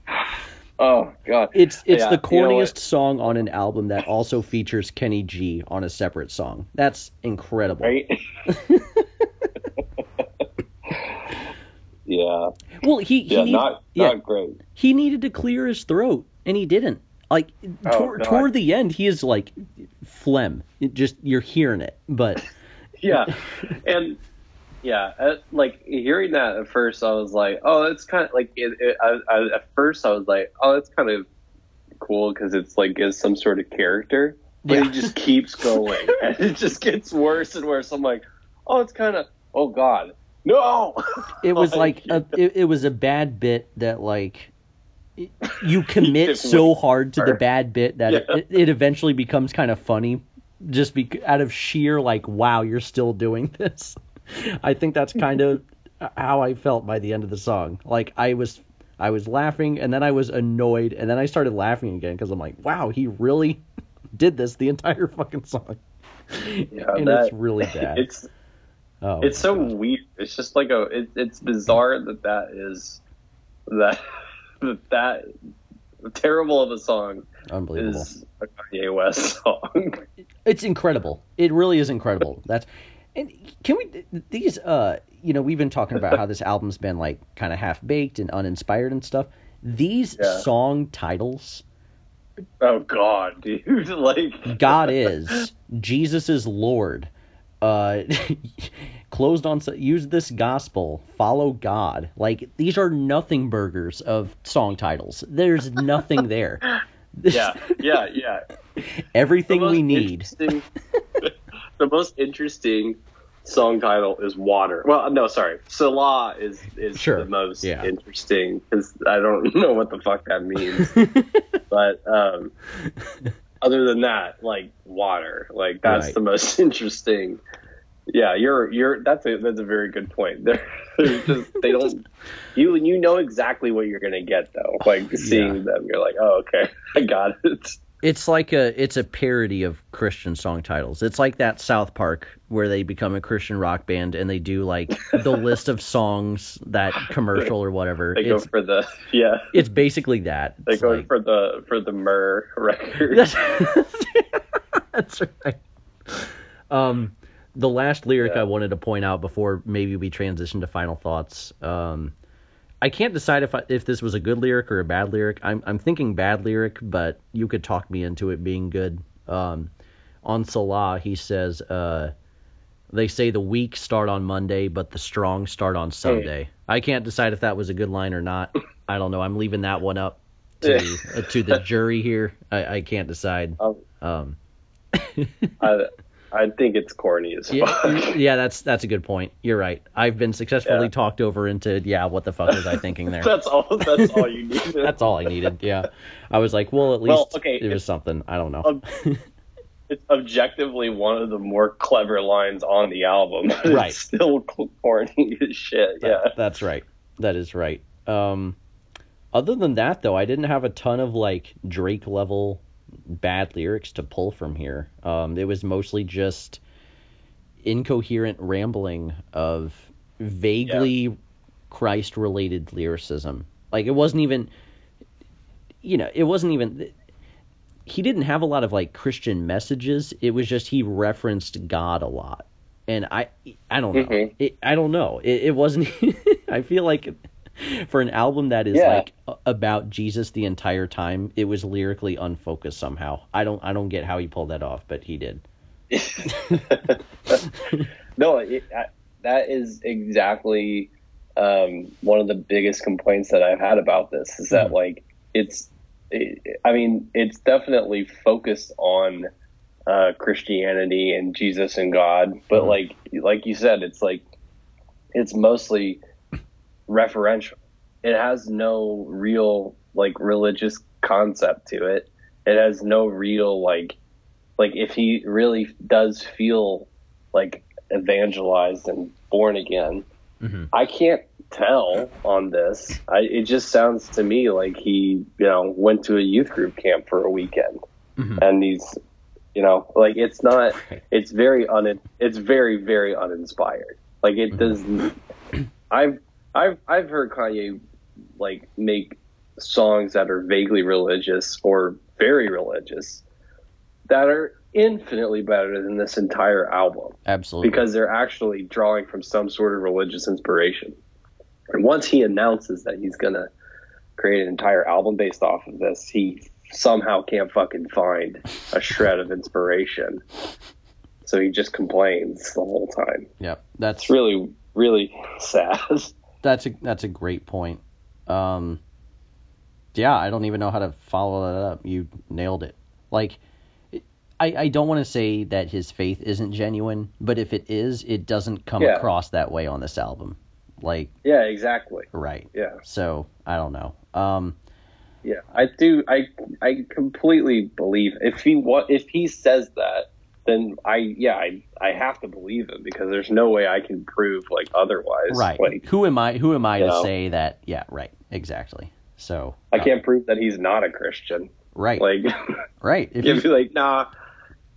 Oh God, It's it's Yeah, the corniest song on an album that also features Kenny G on a separate song. That's incredible. right? [laughs] yeah, Well, he he yeah, need- not yeah, not great. he needed to clear his throat and he didn't. Like Oh, tor- toward the end, he is like phlegm. It just you're hearing it, but [laughs] yeah, [laughs] and yeah, uh, like hearing that at first, I was like, oh, it's kind of like it, it, I, I, at first I was like, oh, it's kind of cool because it's like is some sort of character, but Yeah. he just keeps going [laughs] and it just gets worse and worse. I'm like, oh, it's kind of oh god, no. it was [laughs] like Like, a, it, it was a bad bit that like you [laughs] commit so hard to the bad bit that Yeah. it, it eventually becomes kind of funny just be out of sheer like wow you're still doing this i think that's kind of how i felt by the end of the song like i was I was laughing, and then I was annoyed, and then I started laughing again because I'm like, wow, he really [laughs] did this the entire fucking song. Yeah, and that- it's really [laughs] bad. It's oh, it's so God. weird. It's just like a. It, it's bizarre that that is that [laughs] that that terrible of a song unbelievable. is a Kanye West song. It's incredible. It really is incredible. That's and can we these uh you know we've been talking about how this album's been like kind of half baked and uninspired and stuff. These Yeah. song titles, oh God, [laughs] dude! Like God is, Jesus is Lord, uh, [laughs] closed on use this gospel, follow God. Like these are nothing burgers of song titles. There's nothing there. [laughs] yeah, yeah, yeah. Everything The we need. The most interesting song title is Water. Well, no, sorry, Selah is is Sure, the most yeah. interesting because I don't [laughs] know what the fuck that means. [laughs] but um, other than that, like water, like that's Right. the most [laughs] interesting. Yeah, you're you're that's a that's a very good point. They're, they're just they don't you you know exactly what you're gonna get though. Like seeing them, you're like, oh okay, I got it. It's like a it's a parody of Christian song titles. It's like that South Park where they become a Christian rock band and they do like the [laughs] list of songs that commercial or whatever. They go for the yeah. it's basically that. They It's go like- for the for the Myrrh record. That's, [laughs] that's right. Um, the last lyric Yeah. I wanted to point out before maybe we transition to final thoughts. Um, I can't decide if I, if this was a good lyric or a bad lyric. I'm I'm thinking bad lyric, but you could talk me into it being good. Um, on Selah, he says, uh, "They say the weak start on Monday, but the strong start on Sunday." I can't decide if that was a good line or not. I don't know. I'm leaving that one up to uh, to the jury here. I, I can't decide. [laughs] Um, Um, [laughs] I I think it's corny as yeah, fuck. yeah, that's that's a good point. You're right. I've been successfully Yeah. talked over into yeah. What the fuck was I thinking there? [laughs] That's all. That's all you [laughs] need. That's all I needed. Yeah, I was like, well, at least Well, okay, it was something. I don't know. Um, [laughs] It's objectively one of the more clever lines on the album. Right. It's still corny as shit. That- Yeah. that's right. That is right. Um, other than that, though, I didn't have a ton of like Drake level bad lyrics to pull from here. Um, it was mostly just incoherent rambling of vaguely Christ related lyricism. Like it wasn't even, you know, it wasn't even. He didn't have a lot of like Christian messages. It was just he referenced God a lot, and I, I don't know. Mhm. It, I don't know. It, it wasn't. [laughs] I feel like [laughs] for an album that is Yeah. like about Jesus the entire time, it was lyrically unfocused somehow. I don't. I don't get how he pulled that off, but he did. [laughs] [laughs] no, it, I, that is exactly um, one of the biggest complaints that I've had about this is that Mhm. like it's, it, I mean, it's definitely focused on uh, Christianity and Jesus and God, but Mhm. like like you said, it's like it's mostly referential. It has no real like religious concept to it. It has no real like like if he really does feel like evangelized and born again. hmm I can't tell on this. I, it just sounds to me like he, you know, went to a youth group camp for a weekend, hmm and he's, you know, like it's not. It's very un. It's very very uninspired. Like it doesn't. I've I've I've heard Kanye like make songs that are vaguely religious or very religious that are infinitely better than this entire album Absolutely. because they're actually drawing from some sort of religious inspiration. And once he announces that he's gonna create an entire album based off of this, he somehow can't fucking find a shred of inspiration. So he just complains the whole time. yeah, that's It's really, really [laughs] sad. That's a that's a great point. Um, yeah, I don't even know how to follow that up. You nailed it. Like, I I don't want to say that his faith isn't genuine, but if it is, it doesn't come Yeah. across that way on this album. Like, yeah, exactly. right. Yeah. So I don't know. Um, Yeah, I do. I I completely believe if he wa- if he says that, then I yeah I I have to believe him because there's no way I can prove like otherwise. Right. Like who am I? Who am I to know. say that? Yeah. Right. Exactly. So I uh, can't prove that he's not a Christian. Right. Like [laughs] right. If [laughs] you'd like nah.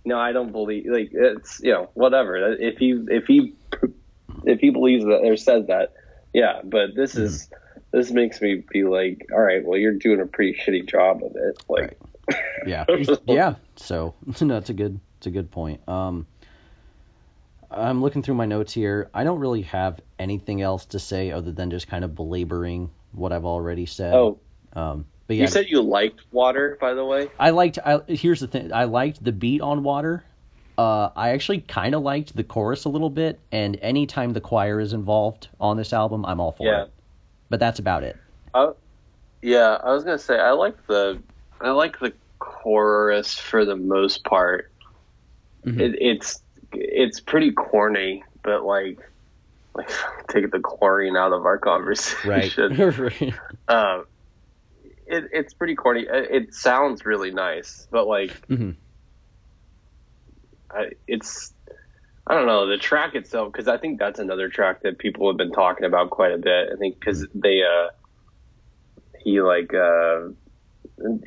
No, I don't believe. Like it's you know whatever. If he if he if he believes that or says that, yeah. But this Mm-hmm. is this makes me be like, all right, well you're doing a pretty shitty job of it. Like yeah. [laughs] yeah. So no, it's a good it's a good point. Um, I'm looking through my notes here. I don't really have anything else to say other than just kind of belaboring what I've already said. oh, Um, but yeah, you said you liked water, by the way. I liked. I, here's the thing. I liked the beat on Water. Uh, I actually kind of liked the chorus a little bit, and anytime the choir is involved on this album, I'm all for Yeah. it. But that's about it. Yeah, I was gonna say I like the I like the chorus for the most part. Mhm. It, it's it's pretty corny, but like like [laughs] take the chlorine out of our conversation. Right. [laughs] [laughs] conversation. um, it, it's pretty corny. It, it sounds really nice, but like Mhm. I, it's I don't know the track itself because I think that's another track that people have been talking about quite a bit. I think because they uh he like uh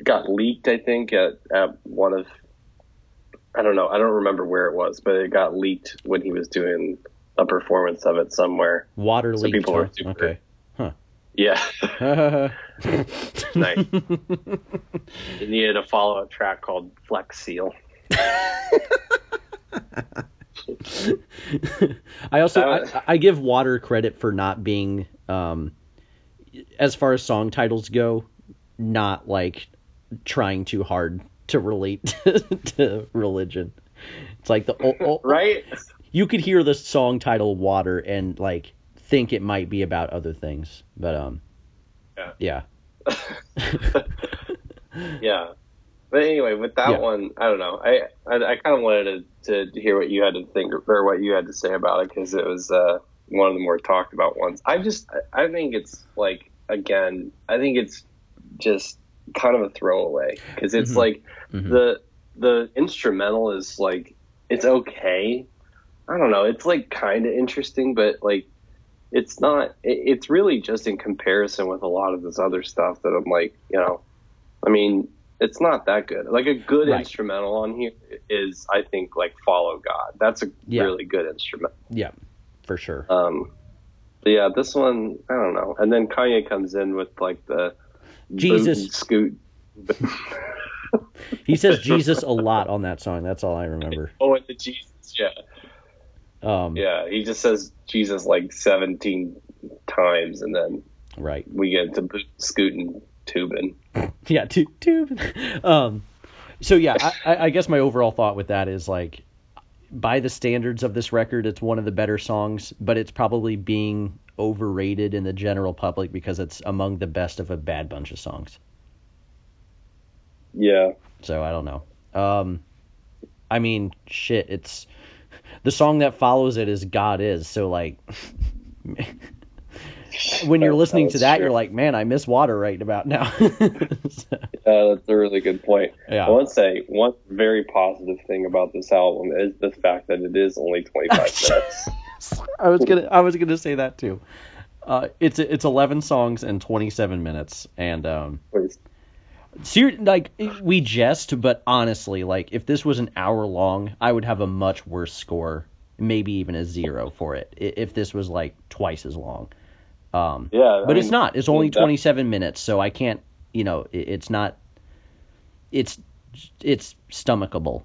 got leaked. I think at at one of I don't know. I don't remember where it was, but it got leaked when he was doing a performance of it somewhere. Water So leak. people were huh? super- Okay. Yeah, [laughs] nice. [laughs] he needed a follow up track called Flex Seal. [laughs] I also Uh, I, I give Water credit for not being um as far as song titles go, not like trying too hard to relate [laughs] to religion. It's like the o- o- [laughs] Right? you could hear the song title Water and like think it might be about other things, but um Yeah. yeah. [laughs] yeah. But anyway, with that Yeah. one, I don't know. I I, I kind of wanted to, to hear what you had to think or what you had to say about it because it was uh, one of the more talked about ones. I just I think it's like again, I think it's just kind of a throwaway because it's Mhm. like Mhm. the the instrumental is like it's okay. I don't know. It's like kind of interesting, but like it's not. It, it's really just in comparison with a lot of this other stuff that I'm like, you know, I mean, it's not that good. Like a good Right. instrumental on here is, I think, like Follow God. That's a Yeah. really good instrument. Yeah, for sure. Um, yeah, this one, I don't know. And then Kanye comes in with like the Jesus. scoot. [laughs] He says [laughs] Jesus a lot on that song. That's all I remember. Oh, and the Jesus, yeah. Um, Yeah, he just says Jesus like 17 times, and then Right. we get to boot, scooting, tubing. [laughs] Yeah. Two. Two. [laughs] Um. So yeah, I, I I guess my overall thought with that is like, by the standards of this record, it's one of the better songs, but it's probably being overrated in the general public because it's among the best of a bad bunch of songs. Yeah. So I don't know. Um, I mean, shit. It's the song that follows it is God is. So like, [laughs] when you're listening to that, true. you're like, man, I miss water right about now. [laughs] So, Uh, that's a really good point. Yeah. I want to say one very positive thing about this album is the fact that it is only 25 [laughs] minutes. I was gonna, I was gonna say that too. Uh, it's it's 11 songs and 27 minutes, and um, Please. Ser- like we jest, but honestly, like if this was an hour long, I would have a much worse score, maybe even a zero for it. If this was like twice as long. Um, Yeah, but I it's mean, not. It's only 27 minutes, so I can't. You know, it, it's not. It's it's stomachable.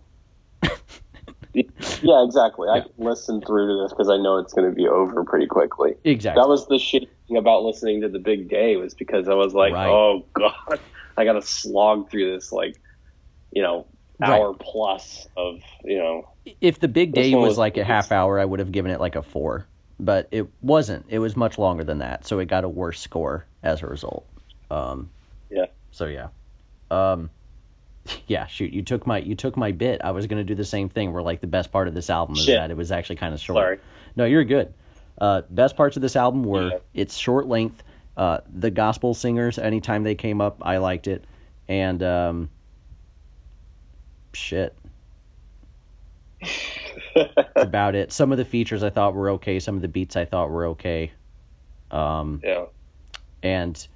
Yeah, exactly. I can listen through to this because I know it's going to be over pretty quickly. Exactly. That was the thing about listening to the Big Day was because I was like, Right. oh god, I got to slog through this like, you know, Right. hour plus of you know. if the big day was was- like a half hour, I would have given it like a four. But it wasn't. It was much longer than that, so it got a worse score as a result. Um, Yeah. So yeah. Um, [laughs] yeah. Shoot, you took my you took my bit. I was gonna do the same thing. Where like the best part of this album is Shit. that it was actually kind of short. Sorry. No, you're good. Uh, best parts of this album were Yeah. its short length. Uh, the gospel singers, anytime they came up, I liked it, and um, shit. [laughs] About it. Some of the features I thought were okay. Some of the beats I thought were okay. Um, yeah. And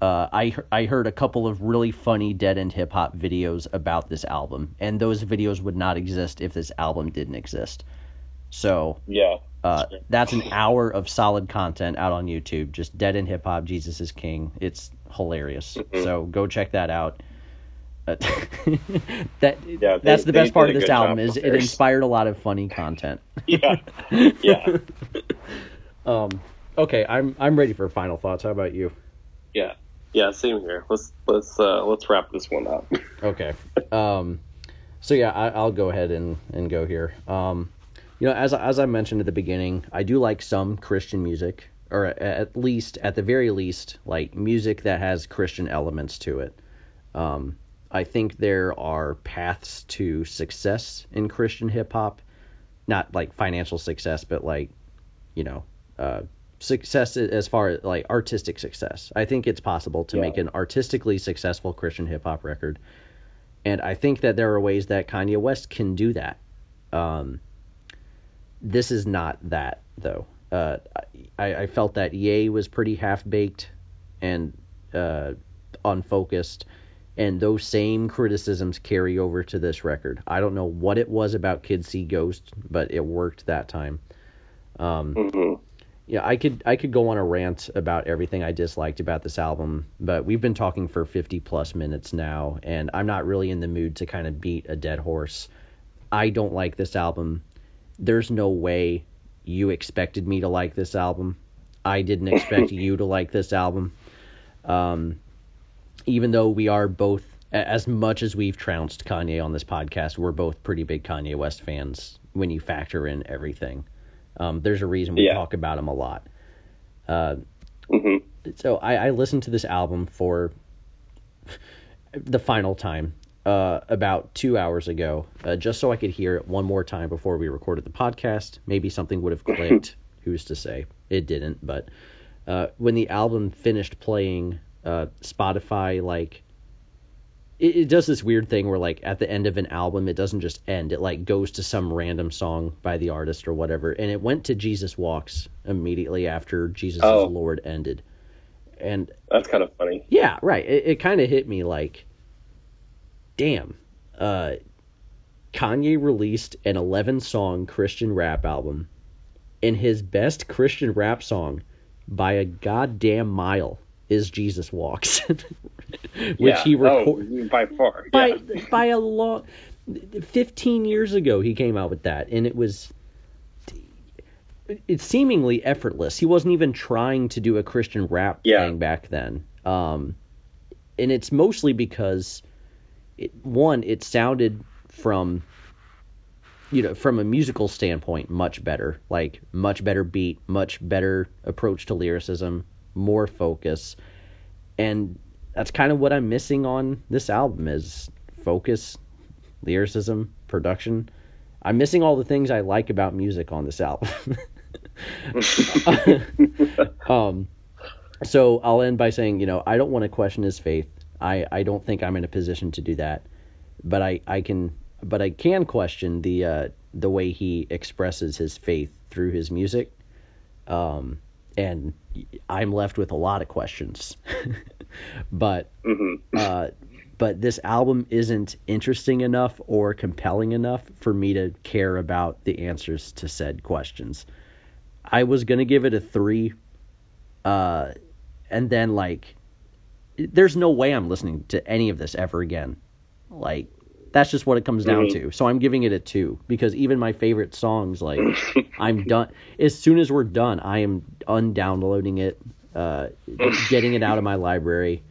uh, I I heard a couple of really funny dead end hip hop videos about this album, and those videos would not exist if this album didn't exist. So yeah, uh, that's an hour of solid content out on YouTube. Just dead end hip hop, Jesus is King. It's hilarious. Mm-hmm. So go check that out. [laughs] that yeah, they, that's the best part of this album is it inspired a lot of funny content. [laughs] yeah, yeah. [laughs] um. Okay, I'm I'm ready for final thoughts. How about you? Yeah, yeah. Same here. Let's let's uh, let's wrap this one up. okay. Um. So yeah, I, will go ahead and and go here. Um. You know, as as I mentioned at the beginning, I do like some Christian music, or at least at the very least, like music that has Christian elements to it. Um I think there are paths to success in Christian hip hop, not like financial success, but like, you know, uh, success as far as like artistic success. I think it's possible to yeah. make an artistically successful Christian hip hop record, and I think that there are ways that Kanye West can do that. Um, this is not that though. Uh, I, I felt that Ye was pretty half baked and uh, unfocused and those same criticisms carry over to this record. I don't know what it was about Kids See Ghost, but it worked that time. Um, mm-hmm. Yeah, I could I could go on a rant about everything I disliked about this album, but we've been talking for 50 plus minutes now, and I'm not really in the mood to kind of beat a dead horse. I don't like this album. There's no way you expected me to like this album. I didn't expect [laughs] you to like this album. Um, even though we are both as much as we've trounced Kanye on this podcast, we're both pretty big Kanye West fans when you factor in everything. Um, there's a reason we yeah. talk about him a lot. Uh, mm-hmm. So I, I, listened to this album for the final time uh, about two hours ago, uh, just so I could hear it one more time before we recorded the podcast. Maybe something would have [laughs] clicked. Who's to say? It didn't. But uh, when the album finished playing uh, Spotify like it, it, does this weird thing where like at the end of an album it doesn't just end it like goes to some random song by the artist or whatever and it went to Jesus Walks immediately after Jesus oh. Lord ended and that's kind of funny yeah right it, it kind of hit me like damn uh Kanye released an 11 song Christian rap album and his best Christian rap song by a goddamn mile is Jesus Walks, [laughs] which yeah. he recorded oh, by far by yeah. by a long. Fifteen years ago, he came out with that, and it was it's seemingly effortless. He wasn't even trying to do a Christian rap yeah. thing back then. Um, and it's mostly because it, one, it sounded from you know from a musical standpoint much better, like much better beat, much better approach to lyricism, more focus. And that's kind of what I'm missing on this album is focus, lyricism, production. I'm missing all the things I like about music on this album. [laughs] [laughs] um, so I'll end by saying, you know, I don't want to question his faith. I, I don't think I'm in a position to do that, but I, I can but I can question the uh, the way he expresses his faith through his music. Um, and I'm left with a lot of questions. [laughs] but mm-hmm. uh, but this album isn't interesting enough or compelling enough for me to care about the answers to said questions. I was gonna give it a three, uh, and then like, there's no way I'm listening to any of this ever again. Like, that's just what it comes down mm-hmm. to. So I'm giving it a two because even my favorite songs, like [laughs] I'm done. As soon as we're done, I am undownloading it, uh, [laughs] getting it out of my library.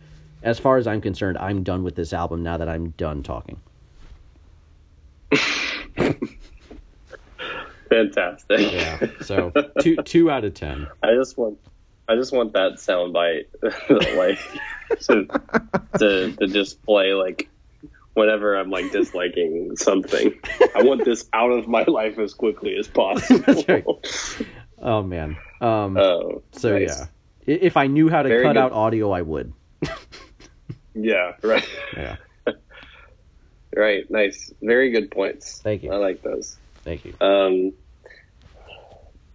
As far as I'm concerned, I'm done with this album now that I'm done talking. [laughs] Fantastic. Yeah. So two two out of ten. I just want I just want that soundbite [laughs] like to, to to just play like whenever I'm like disliking something. I want this out of my life as quickly as possible. [laughs] right. Oh man. Um, oh, so nice. yeah, if I knew how to Very cut good. out audio, I would. [laughs] yeah. Right. Yeah. right. Nice. Very good points. Thank you. I like those. Thank you. Um,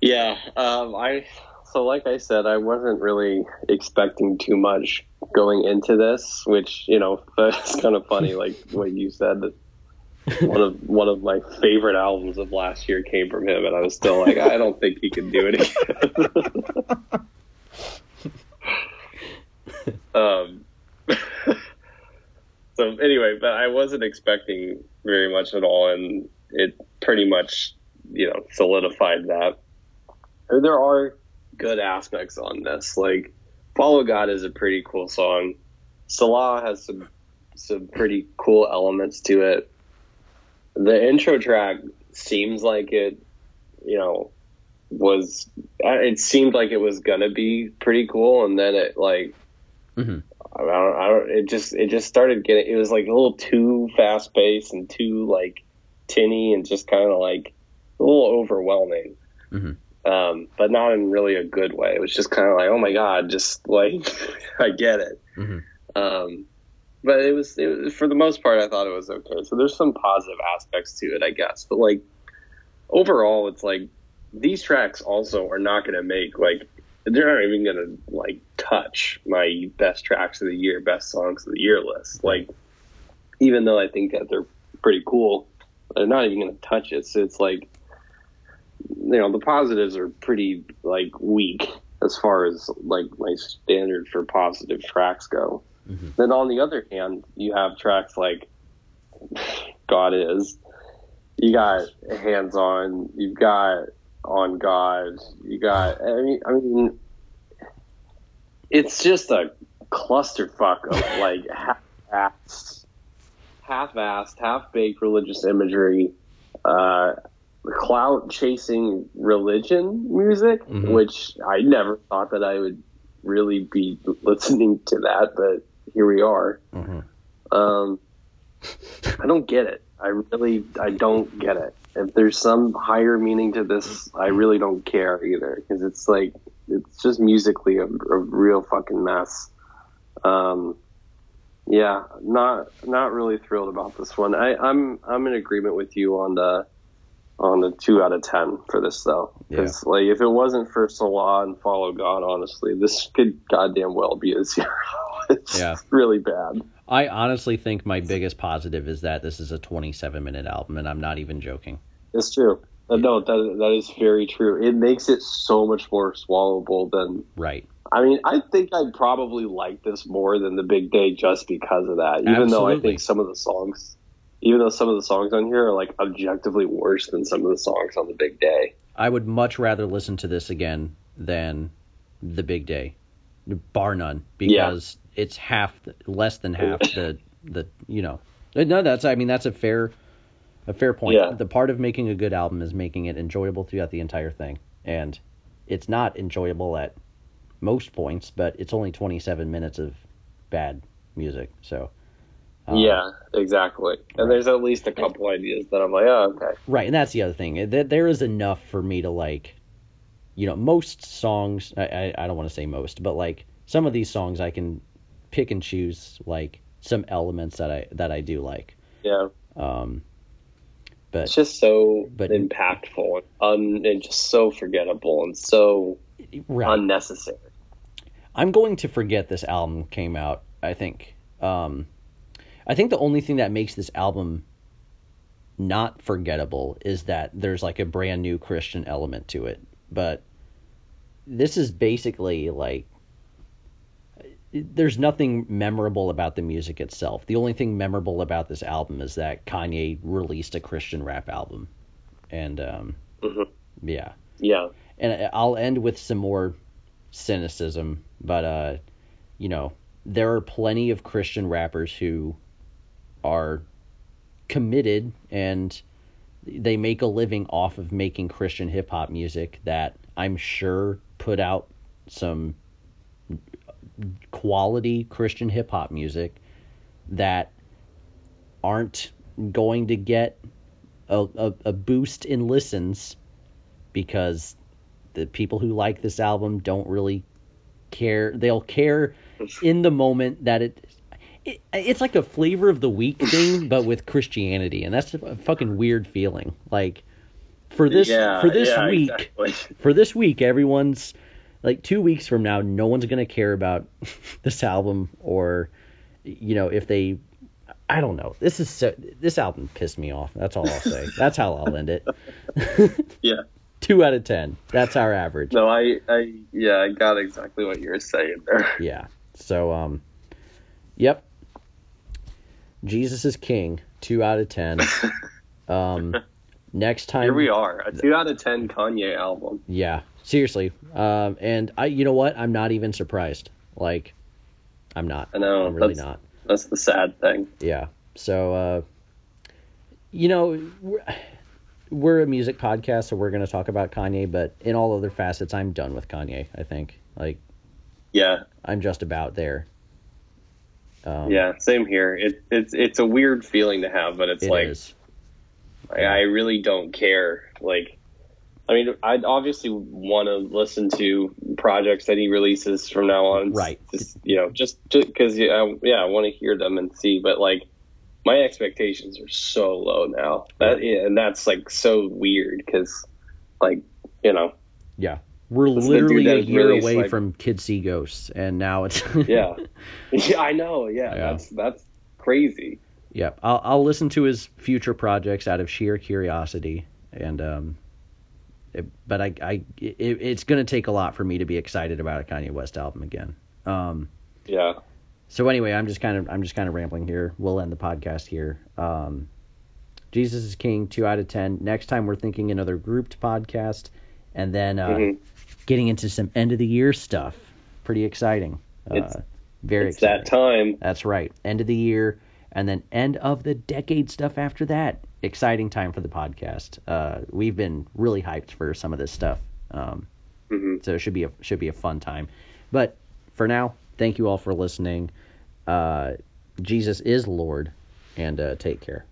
yeah, um, I so like I said, I wasn't really expecting too much going into this, which you know [laughs] it's kind of funny, like what you said that one of one of my favorite albums of last year came from him, and I was still like, I don't think he can do it again. [laughs] um, [laughs] so anyway, but I wasn't expecting very much at all, and it pretty much, you know, solidified that. There are good aspects on this. Like, Follow God is a pretty cool song. Selah has some some pretty cool elements to it. The intro track seems like it, you know, was it seemed like it was gonna be pretty cool, and then it like mm-hmm. I don't, I don't, it just it just started getting it was like a little too fast paced and too like tinny and just kind of like a little overwhelming. Mm-hmm. Um, but not in really a good way. It was just kind of like, oh my god, just like [laughs] I get it. Mm-hmm. Um, but it was, it was for the most part, I thought it was okay. So there's some positive aspects to it, I guess. But like overall, it's like these tracks also are not going to make like they're not even going to like touch my best tracks of the year, best songs of the year list. Like even though I think that they're pretty cool, they're not even going to touch it. So it's like you know the positives are pretty like weak as far as like my standard for positive tracks go. Mm-hmm. Then on the other hand, you have tracks like [sighs] God is, you got hands on, you've got on God, you got I mean I mean it's just a clusterfuck of [laughs] like half-assed, half-assed, half-baked religious imagery, uh, clout chasing religion music, Mhm. which I never thought that I would really be listening to that, but here we are. Mhm. Um, I don't get it. I really, I don't get it. If there's some higher meaning to this, I really don't care either because it's like it's just musically a, a real fucking mess. Um, yeah, not not really thrilled about this one. I, I'm I'm in agreement with you on the on the two out of ten for this though, because like if it wasn't for Selah and Follow God, honestly, this could goddamn well be a [laughs] zero. it's Yeah. really bad. I honestly think my biggest positive is that this is a 27 minute album, and I'm not even joking. It's true. Uh, No, that that is very true. It makes it so much more swallowable than. Right. I mean, I think I'd probably like this more than the Big Day just because of that. Even though I think some of the songs, even though some of the songs on here are like objectively worse than some of the songs on the Big Day. I would much rather listen to this again than the big day, bar none, because it's half, less than half the the you know. No, that's I mean that's a fair a fair point. Yeah. The part of making a good album is making it enjoyable throughout the entire thing, and it's not enjoyable at most points, but it's only 27 minutes of bad music, so. Um, yeah, exactly. And right. there's at least a couple ideas that I'm like, oh, okay. Right, and that's the other thing. There is enough for me to like, you know, most songs. I, I, I don't want to say most, but like some of these songs, I can pick and choose like some elements that I that I do like. Yeah, Um, but it's just so but- impactful and, un, and just so forgettable and so right, unnecessary. I'm going to forget this album came out. I think. Um, I think the only thing that makes this album not forgettable is that there's like a brand new Christian element to it. But this is basically like there's nothing memorable about the music itself. The only thing memorable about this album is that Kanye released a Christian rap album. And um hmm yeah. Yeah. And I'll end with some more cynicism, but uh you know, there are plenty of Christian rappers who are committed and they make a living off of making Christian hip hop music that I'm sure put out some quality Christian hip hop music that aren't going to get a, a, a boost in listens because the people who like this album don't really care. They'll care [laughs] in the moment that it, it it's like a flavor of the week thing, [coughs] but with Christianity, and that's a fucking weird feeling. Like for this yeah, for this yeah, week exactly. [laughs] for this week everyone's like two weeks from now no one's gonna care about [laughs] this album or you know if they I don't know this is so, this album pissed me off that's all I'll say that's how I'll end it [laughs] Yeah. two out of ten that's our average No, I, I, yeah, I got exactly what you were saying there. yeah so um yep Jesus is King two out of ten [laughs] um next time Here we are, a two out of ten Kanye album. Yeah, seriously. Um, and I, you know what? I'm not even surprised. Like, I'm not. I know, I'm really that's- not. That's the sad thing. Yeah. So, uh, you know, we're, we're a music podcast, so we're going to talk about Kanye. But in all other facets, I'm done with Kanye. I think. Like, Yeah, I'm just about there. Um, yeah, same here. It, it's it's a weird feeling to have, but it's it like. I, I really don't care. Like, I mean, I'd obviously want to listen to projects that he releases from now on. Right. Just, you know, just because yeah, yeah, I want to hear them and see. But like, my expectations are so low now. That yeah, and that's like so weird because, like, you know, Yeah. We're That's literally a year released, away like- from Kids See Ghosts, and now it's [laughs] yeah, yeah, I know. Yeah, Yeah. that's that's crazy. Yeah, I'll I'll listen to his future projects out of sheer curiosity, and um, it, but I I it, it's gonna take a lot for me to be excited about a Kanye West album again. Um, Yeah. so anyway, I'm just kind of I'm just kind of rambling here. We'll end the podcast here. Um, Jesus is King, two out of ten. Next time we're thinking another grouped podcast, and then uh, Mhm. Getting into some end of the year stuff. Pretty exciting. It's- uh, very exciting. It's exciting. that time. That's right. End of the year, and then end of the decade stuff after that. Exciting time for the podcast. Uh, we've been really hyped for some of this stuff, um, hmm so it should be a should be a fun time. But for now, thank you all for listening. Uh, Jesus is Lord, and uh, take care.